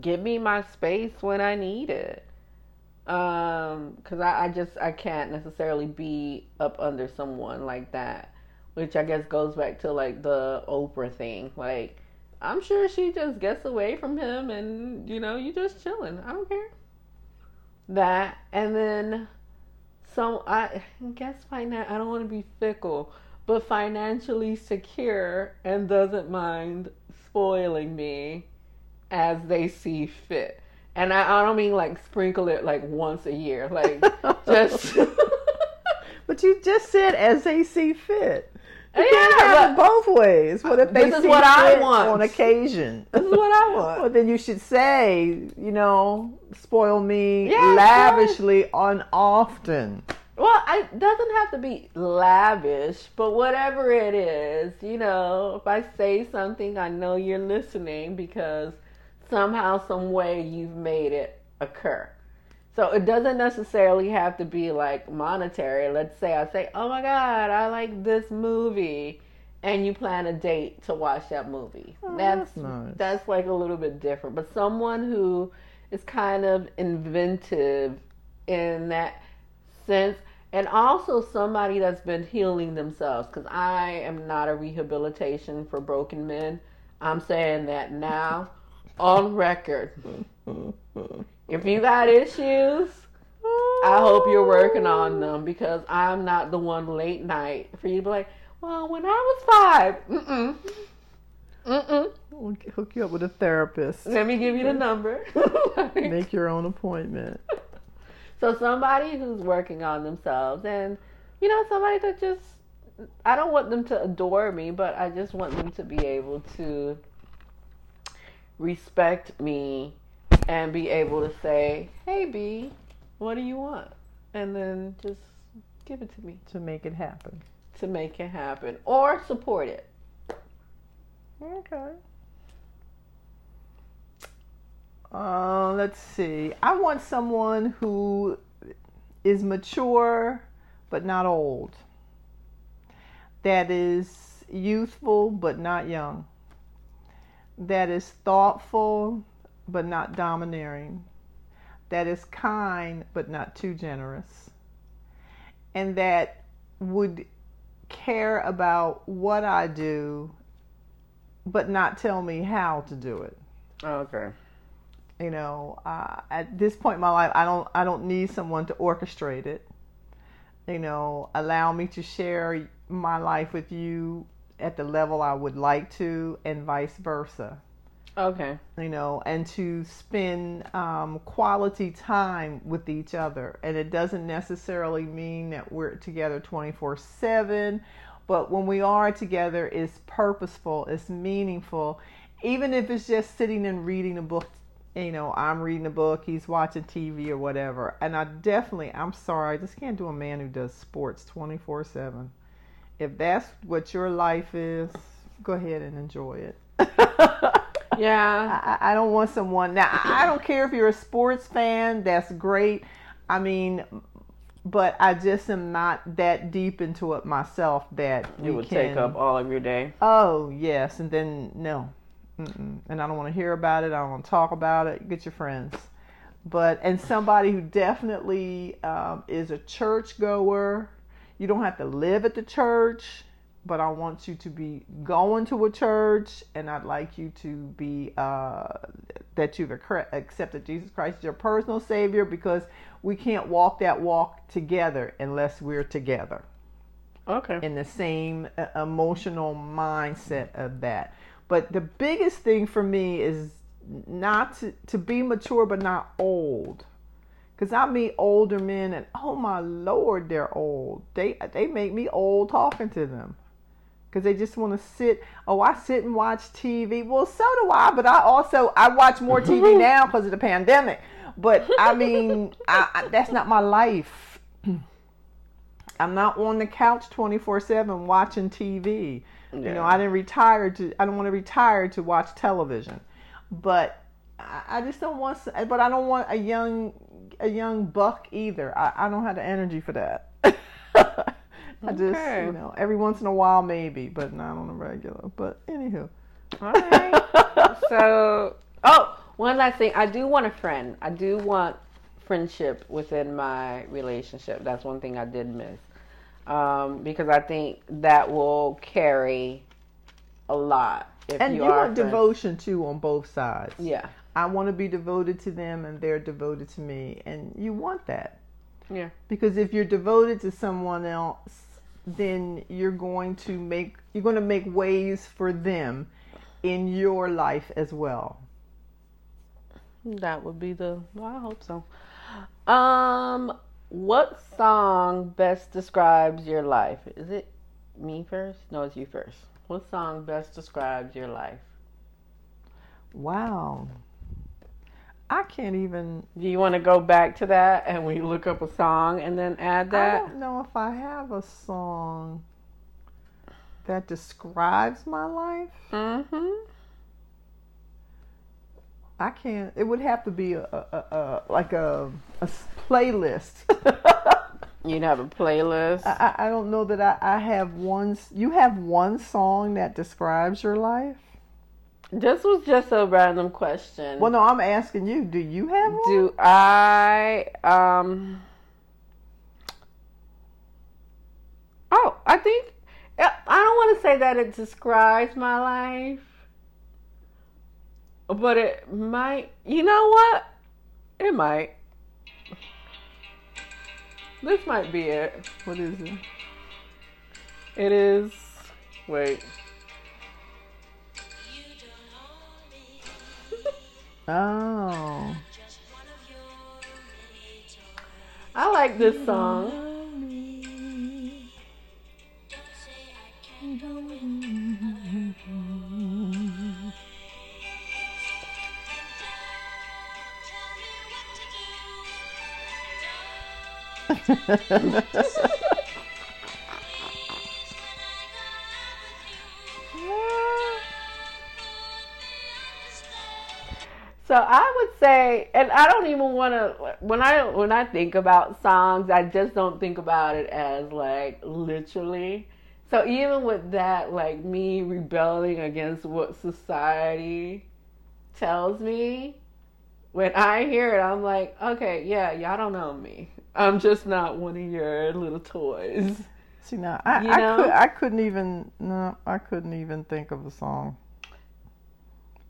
give me my space when I need it. Um, cause I, I just I can't necessarily be up under someone like that, which I guess goes back to like the Oprah thing. Like, I'm sure she just gets away from him, and you know, you just chilling. I don't care. That and then so I guess finan- I don't want to be fickle, but financially secure and doesn't mind spoiling me as they see fit. And I, I don't mean like sprinkle it like once a year, like just.
but you just said as they see fit. You yeah, can't have it both ways. What if they
this see what I want
on occasion?
This is what I want.
well, then you should say, you know, spoil me yeah, lavishly on often.
Well, it doesn't have to be lavish, but whatever it is, you know, if I say something, I know you're listening because somehow, some way, you've made it occur. So it doesn't necessarily have to be like monetary. Let's say I say, "Oh my God, I like this movie," and you plan a date to watch that movie.
Oh, that's that's, nice.
that's like a little bit different. But someone who is kind of inventive in that sense and also somebody that's been healing themselves because I am not a rehabilitation for broken men. I'm saying that now on record. If you got issues, I hope you're working on them because I'm not the one late night for you to be like, well, when I was five, mm-mm. Mm-mm.
We'll hook you up with a therapist.
Let me give you the number.
Make your own appointment.
So somebody who's working on themselves and you know, somebody that just I don't want them to adore me, but I just want them to be able to respect me and be able to say, "Hey B, what do you want?" and then just give it to me
to make it happen.
To make it happen or support it.
Okay. Uh, let's see. I want someone who is mature but not old. That is youthful but not young. That is thoughtful but not domineering. That is kind but not too generous. And that would care about what I do but not tell me how to do it.
Okay.
You know, uh, at this point in my life, I don't I don't need someone to orchestrate it. You know, allow me to share my life with you at the level I would like to, and vice versa.
Okay.
You know, and to spend um, quality time with each other. And it doesn't necessarily mean that we're together 24 7, but when we are together, it's purposeful, it's meaningful. Even if it's just sitting and reading a book you know, I'm reading a book, he's watching TV or whatever. And I definitely, I'm sorry, I just can't do a man who does sports 24 7. If that's what your life is, go ahead and enjoy it.
yeah.
I, I don't want someone, now, I don't care if you're a sports fan, that's great. I mean, but I just am not that deep into it myself that
it would can, take up all of your day.
Oh yes, and then no, Mm-mm. and I don't want to hear about it. I don't want to talk about it. Get your friends. But and somebody who definitely um, is a church goer. You don't have to live at the church, but I want you to be going to a church, and I'd like you to be uh, that you've accepted Jesus Christ as your personal Savior because we can't walk that walk together unless we're together.
Okay.
In the same uh, emotional mindset of that. But the biggest thing for me is not to, to be mature but not old. Cause I meet older men and oh my lord, they're old. They they make me old talking to them. Cause they just want to sit. Oh, I sit and watch TV. Well, so do I. But I also I watch more TV now because of the pandemic. But I mean, I, I, that's not my life. I'm not on the couch 24 7 watching TV. Yeah. You know, I didn't retire to, I don't want to retire to watch television. But I, I just don't want, but I don't want a young, a young buck either. I, I don't have the energy for that. I just, okay. you know, every once in a while maybe, but not on a regular. But anywho.
All right. so, oh, one last thing, I do want a friend. I do want friendship within my relationship. That's one thing I did miss. Um, because I think that will carry a lot.
and you, you want devotion too on both sides.
Yeah.
I want to be devoted to them and they're devoted to me. And you want that.
Yeah.
Because if you're devoted to someone else, then you're going to make you're going to make ways for them in your life as well.
That would be the. Well, I hope so. Um, what song best describes your life? Is it me first? No, it's you first. What song best describes your life?
Wow. I can't even.
Do you want to go back to that and we look up a song and then add that? I
don't know if I have a song that describes my life.
Mm-hmm.
I can't. It would have to be a, a, a like a a playlist.
You'd have a playlist.
I, I don't know that I, I have one. You have one song that describes your life.
This was just a random question.
Well, no, I'm asking you. Do you have one?
Do I? Um. Oh, I think I don't want to say that it describes my life but it might. You know what? It might. This might be it.
What is it?
It is. Wait.
Oh.
I like this song. so I would say, and I don't even want to. When I when I think about songs, I just don't think about it as like literally. So even with that, like me rebelling against what society tells me, when I hear it, I'm like, okay, yeah, y'all don't know me. I'm just not one of your little toys.
See now, I, you know? I, could, I couldn't even no, I couldn't even think of a song.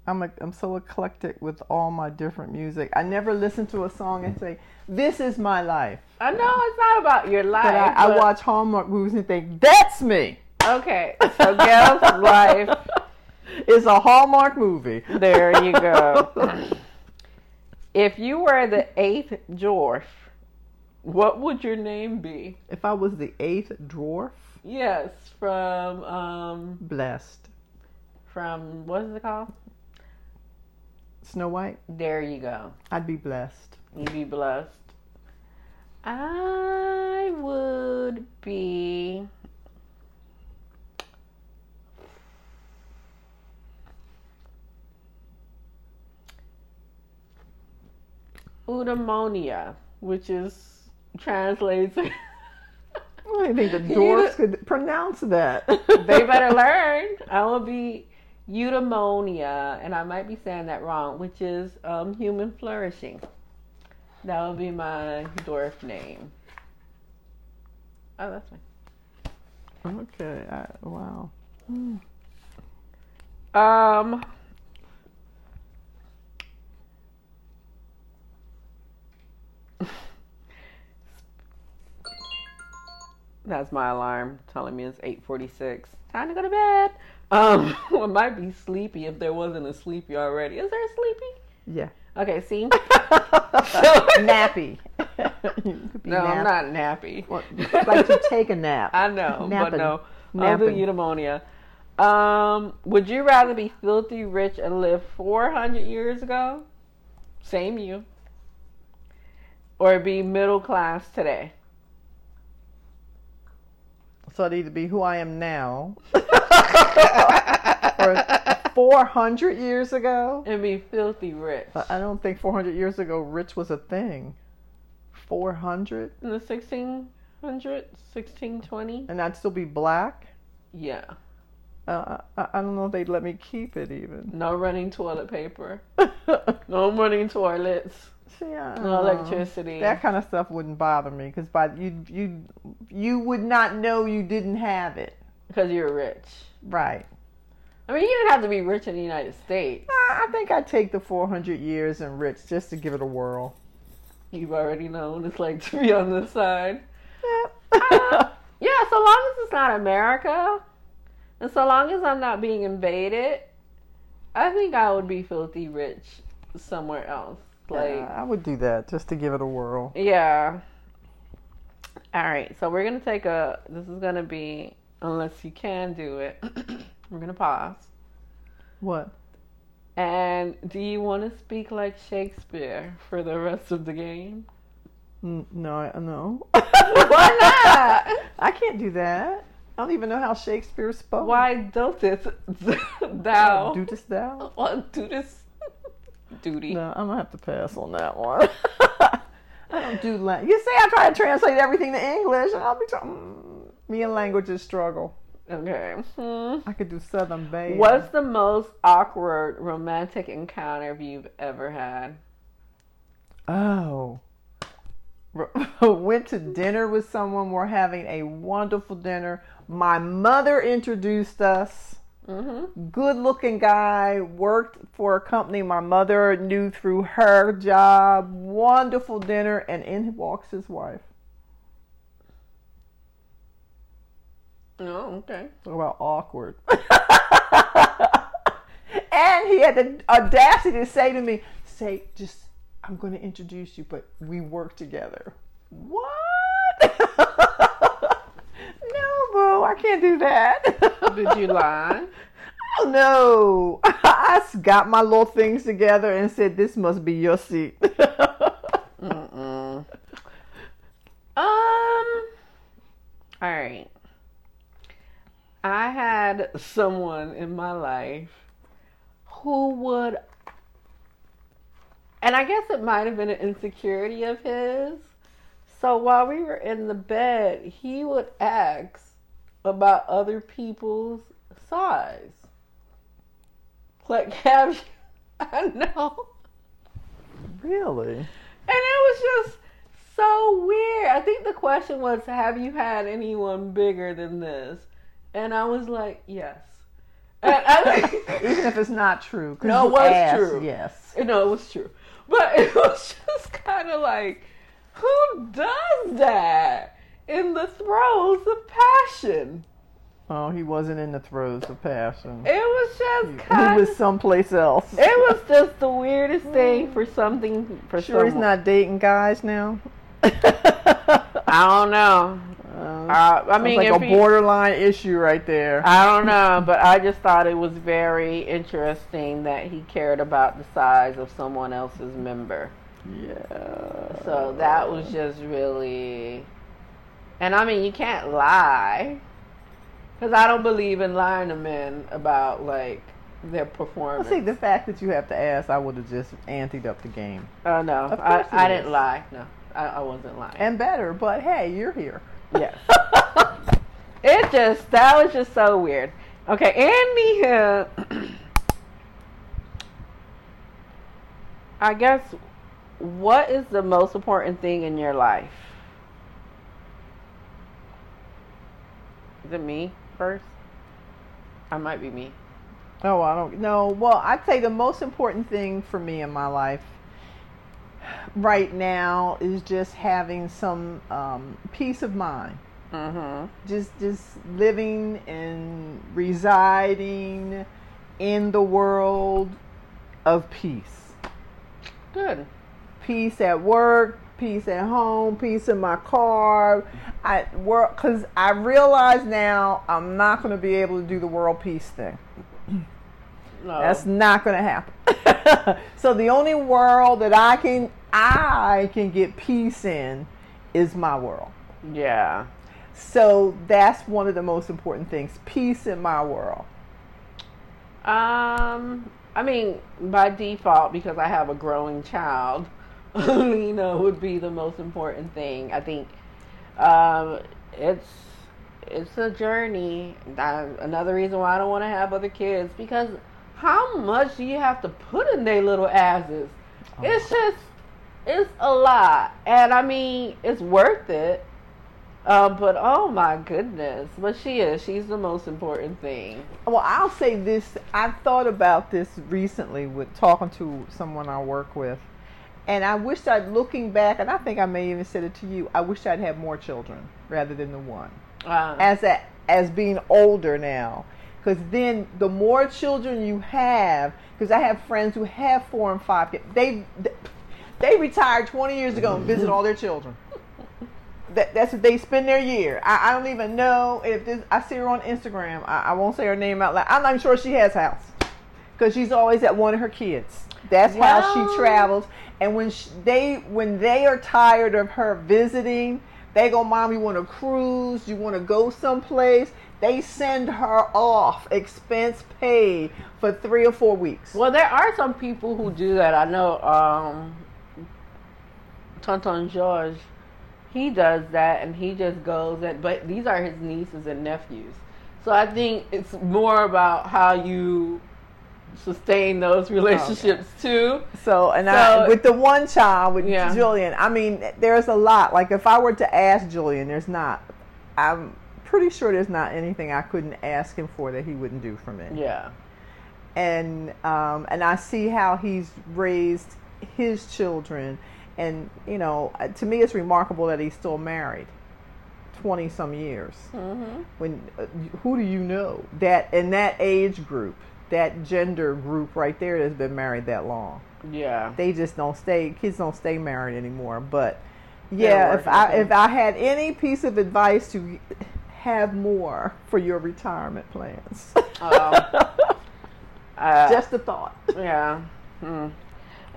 I'm a, I'm so eclectic with all my different music. I never listen to a song and say, "This is my life."
I know it's not about your life. But
I, but... I watch Hallmark movies and think, "That's me."
Okay, so Gail's life
is a Hallmark movie.
There you go. if you were the eighth dwarf, what would your name be?
If I was the eighth dwarf?
Yes, from um
Blessed.
From what is it called?
Snow White.
There you go.
I'd be blessed.
You'd be blessed. I would be. Eudaimonia, which is translates.
I don't think the dwarfs could pronounce that.
they better learn. I will be eudaimonia, and I might be saying that wrong, which is um, human flourishing. That would be my dwarf name. Oh, that's fine.
Okay. I, wow.
Um. That's my alarm telling me it's 8:46. Time to go to bed. Um, I might be sleepy if there wasn't a sleepy already. Is there a sleepy?
Yeah.
Okay, see?
nappy.
No, I'm not nappy.
Well, like to take a nap.
I know, but
Napping.
no. I'll do
Napping.
eudaimonia. Um, would you rather be filthy rich and live 400 years ago? Same you. Or be middle class today?
So I'd either be who I am now, or 400 years ago.
And be filthy rich.
I I don't think 400 years ago rich was a thing. 400,
In the 1600s, 1620?
and I'd still be black.
Yeah.
Uh, I, I don't know if they'd let me keep it even.
No running toilet paper. No running toilets.
See,
No electricity.
That kind of stuff wouldn't bother me because by you you you would not know you didn't have it.
Because you're rich.
Right.
I mean, you didn't have to be rich in the United States.
I think I'd take the 400 years and rich just to give it a whirl.
You've already known it's like to be on this side. Uh, yeah, so long as it's not America, and so long as I'm not being invaded, I think I would be filthy rich somewhere else. Like,
Yeah, I would do that just to give it a whirl.
yeah. All right, so we're gonna take a. This is gonna be unless you can do it. we're gonna pause.
What?
And do you want to speak like Shakespeare for the rest of the game?
No, I, no.
Why not?
I can't do that. I don't even know how Shakespeare spoke.
Why doth thou
Do this thou?
to this duty?
No, I'm gonna have to pass on that one. I don't do language. You say I try to translate everything to English, and I'll be talking. Mm. Me and languages struggle.
Okay. Hmm.
I could do Southern Bay.
What's the most awkward romantic encounter you've ever had?
Oh. Went to dinner with someone. We're having a wonderful dinner. My mother introduced us.
Mm-hmm.
Good looking guy, worked for a company my mother knew through her job. Wonderful dinner, and in walks his wife.
Oh, okay.
Talk about awkward. and he had the audacity to say to me, say, just, I'm going to introduce you, but we work together. What? no, boo, I can't do that.
Did you lie?
Oh, no. I got my little things together and said, this must be your seat.
Um. All right. I had someone in my life who would, and I guess it might have been an insecurity of his. So while we were in the bed, he would ask about other people's size. Like, have you, I know.
really?
And it was just so weird. I think the question was, "Have you had anyone bigger than this?" And I was like, "Yes." And I,
Even if it's not true.
No, it was
asked,
true.
Yes.
no, it was true, but it was just kind of like, who does that in the throes of passion?
Oh, he wasn't in the throes of passion.
It was just
He
kind.
was someplace else.
It was just the weirdest thing for something for
Sure, he's not dating guys now.
I don't know.
Uh,
Uh, I mean,
like a
you-
borderline issue right there.
I don't know, but I just thought it was very interesting that he cared about the size of someone else's member.
yeah.
So that was just really. And I mean, you can't lie. Because I don't believe in lying to men about, like, their
Well,
performance.
see, the fact that you have to ask, I would have just anteed up the game.
Oh, no.
Of
I, I didn't lie. No, I, I wasn't lying.
And better, but hey, you're here.
Yes. it just that was just so weird. Okay, Andy. I guess what is the most important thing in your life? Is it me first? I might be me.
Oh, I don't know. Well, I'd say the most important thing for me in my life right now is just having some um, peace of mind.
Mm-hmm.
Just, just living and residing in the world of peace.
Good.
Peace at work, peace at home, peace in my car. I work because I realize now I'm not going to be able to do the world peace thing.
No.
That's not going to happen. so the only world that I can I can get peace in is my world.
yeah.
So that's one of the most important things. Peace in my world.
Um, I mean, by default, because I have a growing child, Lena would be the most important thing. I think um, it's it's a journey. That, another reason why I don't want to have other kids because how much do you have to put in their little asses? It's just it's a lot, and I mean it's worth it. Um, but oh my goodness, but she is. She's the most important thing.
Well, I'll say this. I thought about this recently with talking to someone I work with. And I wish I'd, looking back, and I think I may even said it to you, I wish I'd had more children rather than the one.
Uh,
as a, as being older now because then the more children you have because i have friends who have four and five kids they they retired 20 years ago and visit all their children. That, that's what they spend their year. I, I don't even know if this i see her on instagram. I, I won't say her name out loud. I'm not even sure she has house. Because she's always at one of her kids. That's how she travels. And when sh they when they are tired of her visiting they go mom you want to cruise? You want to go someplace? They send her off expense paid for three or four weeks.
Well, there are some people who do that. I know um, Tonton George, he does that, and he just goes and. But these are his nieces and nephews, so I think it's more about how you sustain those relationships too.
So, and I, with the one child, with
Yeah.
Julian, I mean, there's a lot. Like, if I were to ask Julian, there's not, I'm pretty sure there's not anything I couldn't ask him for that he wouldn't do for me.
Yeah,
And, um, and I see how he's raised his children. And, you know, uh, to me, it's remarkable that he's still married 20 some years.
hmm
When, uh, who do you know that in that age group, that gender group right there has been married that long?
yeah.
they just don't stay kids don't stay married anymore but yeah if i if i had any piece of advice to have more for your retirement plans
Um, Uh,
just a thought
yeah. Hmm.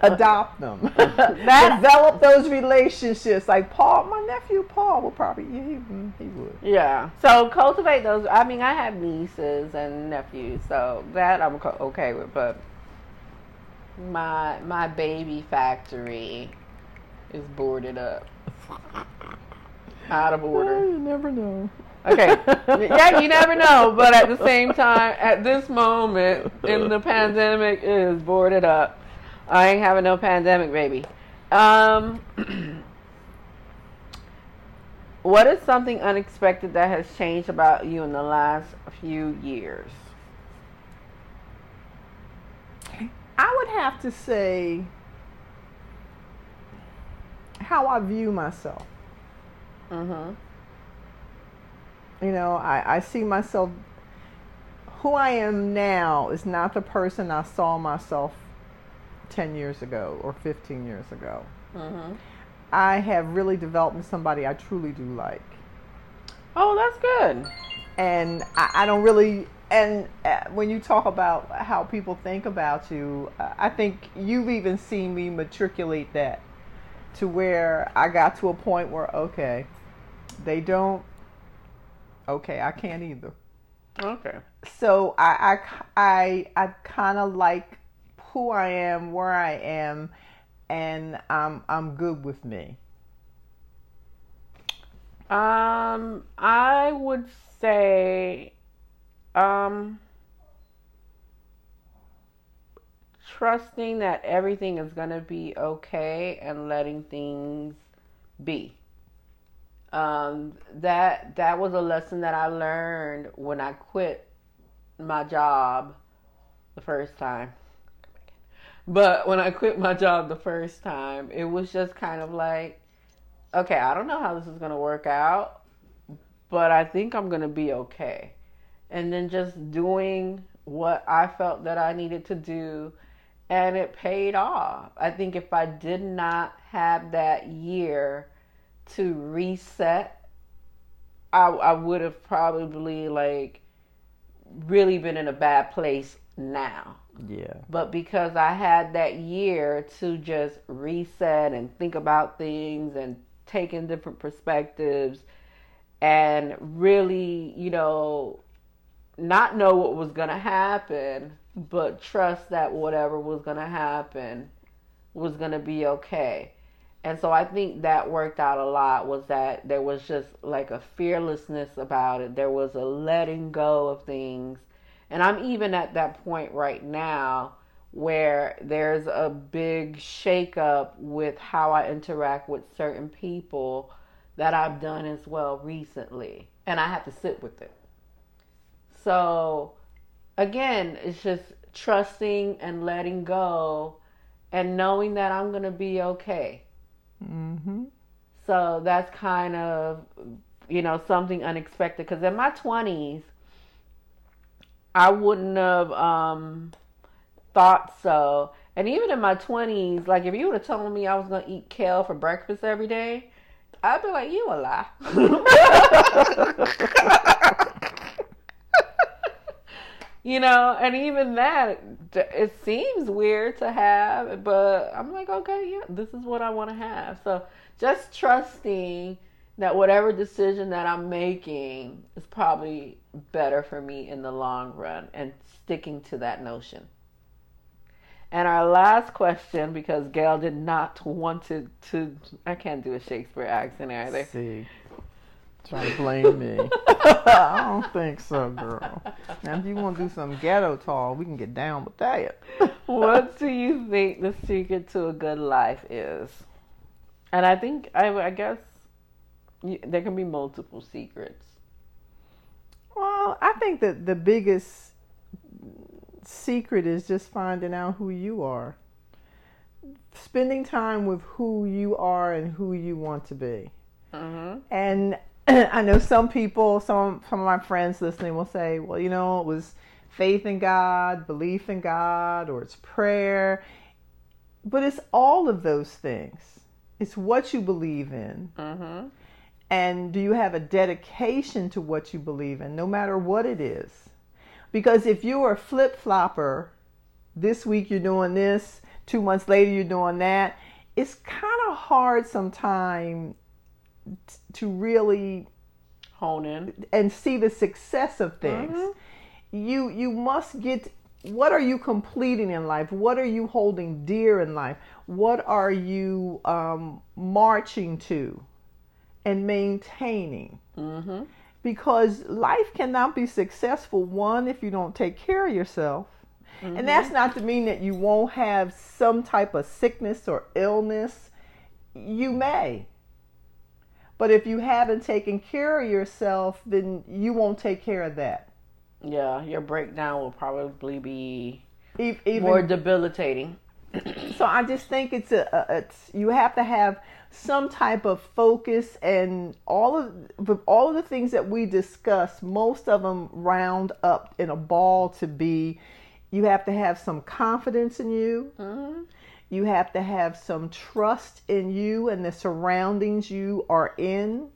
Adopt them
That-
develop those relationships like paul my nephew paul will probably yeah, he, mm, he would
Yeah. So cultivate those. I mean, I have nieces and nephews, so that I'm okay with. But my my baby factory is boarded up, out of
Well,
order.
you never know
Okay. yeah, you never know. But at the same time, at this moment in the pandemic, it is boarded up. I ain't having no pandemic, baby. Um. What is something unexpected that has changed about you in the last few years?
i would have to say how i view myself
Mm-hmm.
You know, I, I see myself, who I am now is not the person I saw myself 10 years ago or 15 years ago.
Mm-hmm.
I have really developed into somebody I truly do like.
Oh, that's good.
And I, I don't really. And uh, when you talk about how people think about you, uh, I think you've even seen me matriculate that to where I got to a point where okay, they don't. Okay, I can't either.
Okay.
So I I I, I kind of like who I am, where I am, and I'm I'm good with me.
Um, I would say, um, trusting that everything is gonna be okay and letting things be. Um, that that was a lesson that I learned when I quit my job the first time. But when I quit my job the first time, it was just kind of like, okay, I don't know how this is going to work out, but I think I'm going to be okay. And then just doing what I felt that I needed to do, and it paid off. I think if I did not have that year to reset, I, I would have probably like really been in a bad place now.
Yeah.
But because I had that year to just reset and think about things and take in different perspectives and really, you know, not know what was going to happen, but trust that whatever was going to happen was going to be okay. And so I think that worked out a lot was that there was just like a fearlessness about it. There was a letting go of things and I'm even at that point right now where there's a big shakeup with how I interact with certain people that I've done as well recently. And I have to sit with it. So, again, it's just trusting and letting go and knowing that I'm going to be okay.
Mm-hmm.
So, that's kind of, you know, something unexpected. Because in my 20s, I wouldn't have um, thought so. And even in my 20s, like if you would have told me I was going to eat kale for breakfast every day, I'd be like, you a lie. you know, and even that, it seems weird to have, but I'm like, okay, yeah, this is what I want to have. So just trusting that whatever decision that I'm making is probably better for me in the long run and sticking to that notion. And our last question, because Gail did not want to, to I can't do a Shakespeare accent either.
See, trying to blame me. I don't think so, girl. Now, if you want to do some ghetto talk, we can get down with that.
what do you think the secret to a good life is? And I think I, I guess there can be multiple secrets.
Well, I think that the biggest secret is just finding out who you are. Spending time with who you are and who you want to be.
Mm-hmm.
And I know some people, some some of my friends listening will say, "Well, you know, it was faith in God, belief in God, or it's prayer." But it's all of those things. It's what you believe in.
Mm-hmm.
And do you have a dedication to what you believe in, no matter what it is? Because if you are a flip flopper, this week you're doing this, two months later you're doing that, it's kind of hard sometimes to really
hone in
and see the success of things. Mm-hmm. You you must get what are you completing in life? What are you holding dear in life? What are you um, marching to? And maintaining.
Mm-hmm.
Because life cannot be successful, one, if you don't take care of yourself. Mm-hmm. And that's not to mean that you won't have some type of sickness or illness. You may. But if you haven't taken care of yourself, then you won't take care of that.
Yeah, your breakdown will probably be
even,
more debilitating.
so I just think it's a, a, it's you have to have some type of focus and all of all of the things that we discuss most of them round up in a ball to be you have to have some confidence in you
mm-hmm.
you have to have some trust in you and the surroundings you are in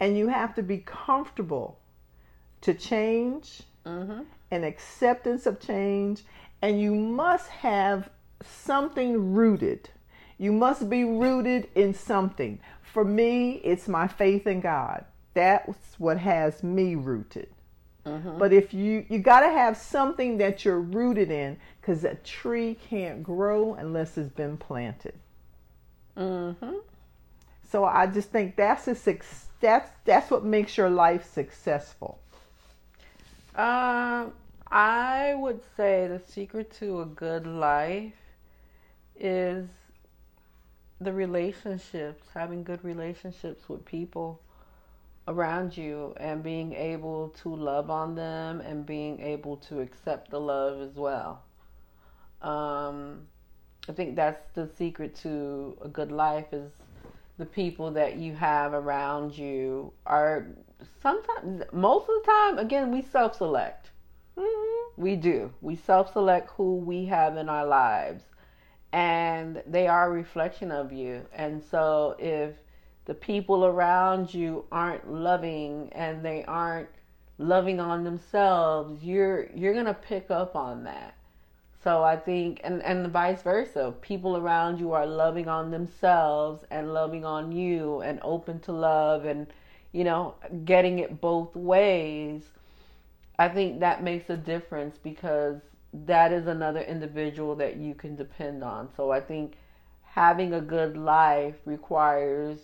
And you have to be comfortable to change
Mm-hmm.
and acceptance of change. And you must have something rooted. You must be rooted in something. For me, it's my faith in God. That's what has me rooted. But if you you got to have something that you're rooted in cuz a tree can't grow unless it's been planted.
Mm-hmm.
So I just think that's a suc that's that's what makes your life successful.
Um, I would say the secret to a good life is the relationships, having good relationships with people around you and being able to love on them and being able to accept the love as well. Um, I think that's the secret to a good life is the people that you have around you are sometimes most of the time again we self-select. We do. We self-select who we have in our lives and they are a reflection of you and so if the people around you aren't loving and they aren't loving on themselves you're you're going to pick up on that so I think, and, and the vice versa, people around you are loving on themselves and loving on you and open to love and, you know, getting it both ways. I think that makes a difference because that is another individual that you can depend on. So I think having a good life requires,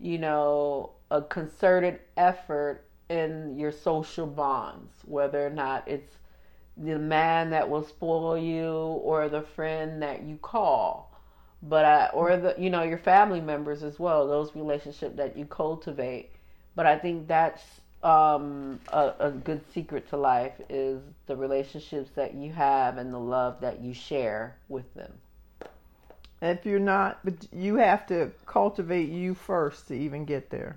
you know, a concerted effort in your social bonds, whether or not it's the man that will spoil you or the friend that you call but I, or the you know your family members as well those relationships that you cultivate but i think that's um, a, a good secret to life is the relationships that you have and the love that you share with them.
If you're not, but you have to cultivate you first to even get there.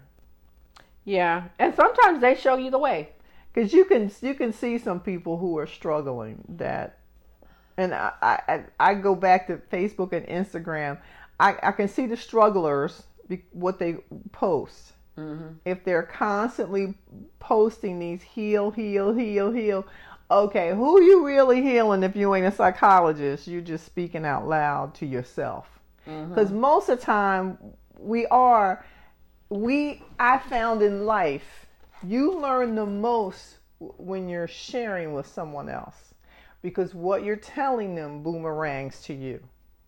yeah and sometimes they show you the way.
Because you can you can see some people who are struggling that. And I, I I go back to Facebook and Instagram. I, I can see the strugglers what they post
mm-hmm.
if they're constantly posting these heal heal heal heal okay who you really healing if you ain't a psychologist you're just speaking out loud to yourself because most of the time we are we I found in life you learn the most when you're sharing with someone else because what you're telling them boomerangs to you.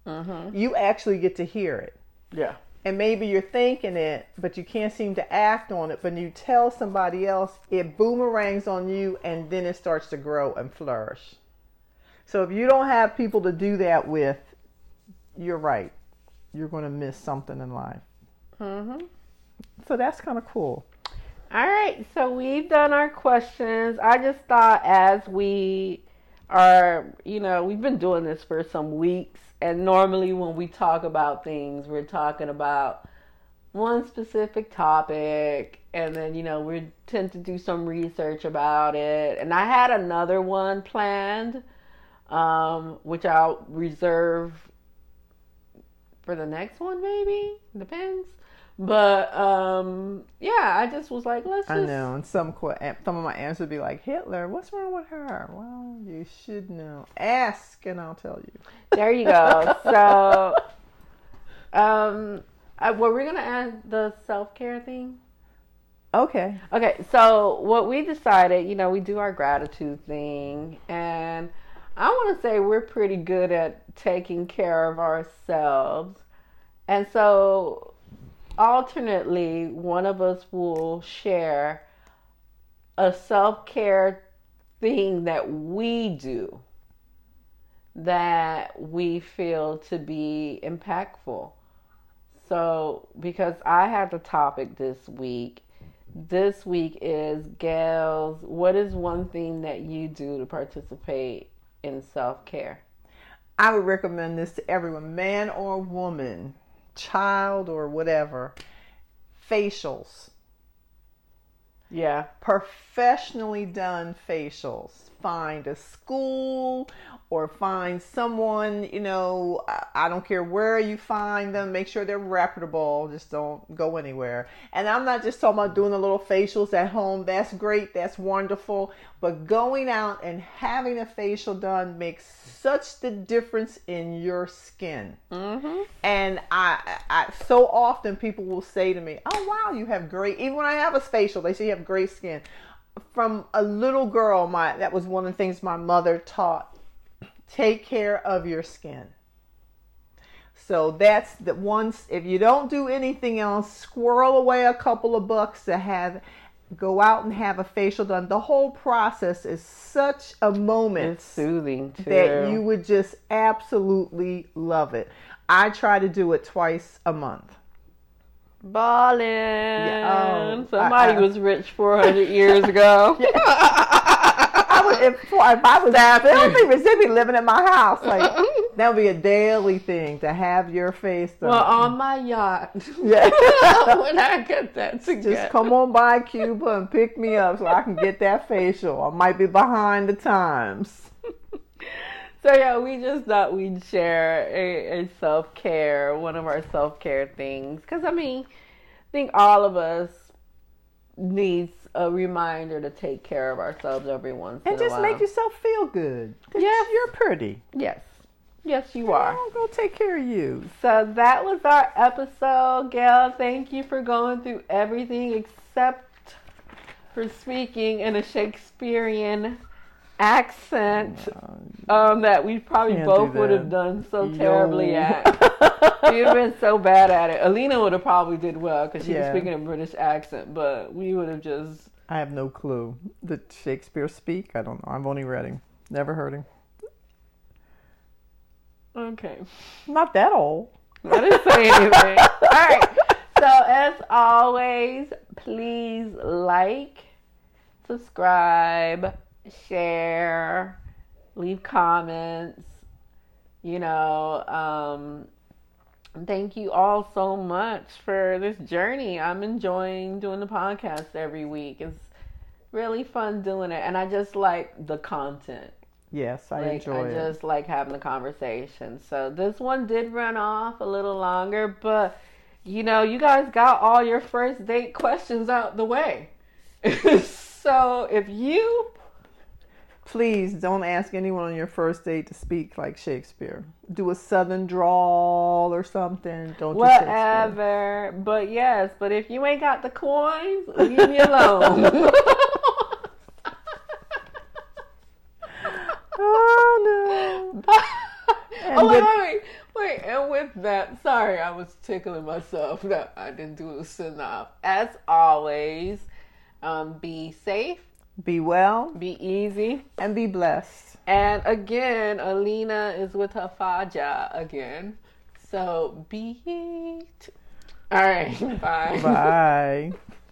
Mm-hmm.
You actually get to hear it.
yeah
And maybe you're thinking it, but you can't seem to act on it. But you tell somebody else, it boomerangs on you, and then it starts to grow and flourish. So if you don't have people to do that with, you're right. You're going to miss something in life.
mm-hmm.
So that's kind of cool.
All right, so we've done our questions. I just thought as we are, you know, we've been doing this for some weeks, and normally when we talk about things, we're talking about one specific topic, and then, you know, we tend to do some research about it. And I had another one planned, um, which I'll reserve for the next one, maybe. Depends. But um, yeah, I just was like, let's just.
I know, and some some of my answers would be like Hitler. What's wrong with her? Well, you should know. Ask, and I'll tell you.
There you go. so, um, I, were we gonna add the self care thing?
Okay.
Okay, so what we decided, you know, we do our gratitude thing, and I want to say we're pretty good at taking care of ourselves. And so, alternately, one of us will share a self care thing that we do that we feel to be impactful. So, because I had the topic this week, this week is Gail's, what is one thing that you do to participate in self care?
I would recommend this to everyone, man or woman, child or whatever. Facials.
Yeah.
Professionally done facials. Find a school or find someone, you know, I, don't care where you find them, make sure they're reputable. Just don't go anywhere. And I'm not just talking about doing the little facials at home. That's great, that's wonderful. But going out and having a facial done makes such the difference in your skin.
Mm-hmm.
And I, I, so often people will say to me, "Oh wow, you have great." Even when I have a facial, they say you have great skin. From a little girl, my that was one of the things my mother taught take care of your skin. So that's the once if you don't do anything else, squirrel away a couple of bucks to have go out and have a facial done. The whole process is such a moment
It's soothing too.
that you would just absolutely love it. I try to do it twice a month.
Ballin'.
oh,
Somebody
I- I-
was rich 400 years ago.
I would, if, if I was filming, they'd be living at my house. Like that would be a daily thing to have your face.
Well, on my yacht.
Yeah.
when I get that together.
Just come on by Cuba and pick me up so I can get that facial. I might be behind the times.
So yeah, we just thought we'd share a, a self care, one of our self care things, because I mean, I think all of us needs a reminder to take care of ourselves every once
And
in a while.
And just make yourself feel good.
Yes.
You're pretty.
yes, yes, you are.
I'll go take care of you.
So that was our episode, Gail. Thank you for going through everything except for speaking in a Shakespearean accent um, that we probably
Can't
both would have done so
Yo.
terribly at. You'd have been so bad at it. Alina would have probably did well because she
Yeah.
was speaking a British accent, but we would have just
I have no clue. Did Shakespeare speak? I don't know. I've only read him. Never heard him.
okay.
Not that old.
I didn't say anything. All right. So as always, please like, subscribe, share, leave comments. You know, um, thank you all so much for this journey. I'm enjoying doing the podcast every week. It's really fun doing it, and I just like the content.
Yes, I
Like,
enjoy
I
it.
just like having the conversation. So this one did run off a little longer, but you know, you guys got all your first date questions out the way. so if you
Please don't ask anyone on your first date to speak like Shakespeare. Do a southern drawl or something. Don't do Shakespeare.
whatever, but yes, but if you ain't got the coins, leave me alone.
Oh no.
Oh wait, wait, wait, wait, and with that, sorry, I was tickling myself that I didn't do the send off. As always, um, be safe,
Be well
be easy,
and be blessed.
and again, Alina is with her faja again, so be. All right, bye.
Bye.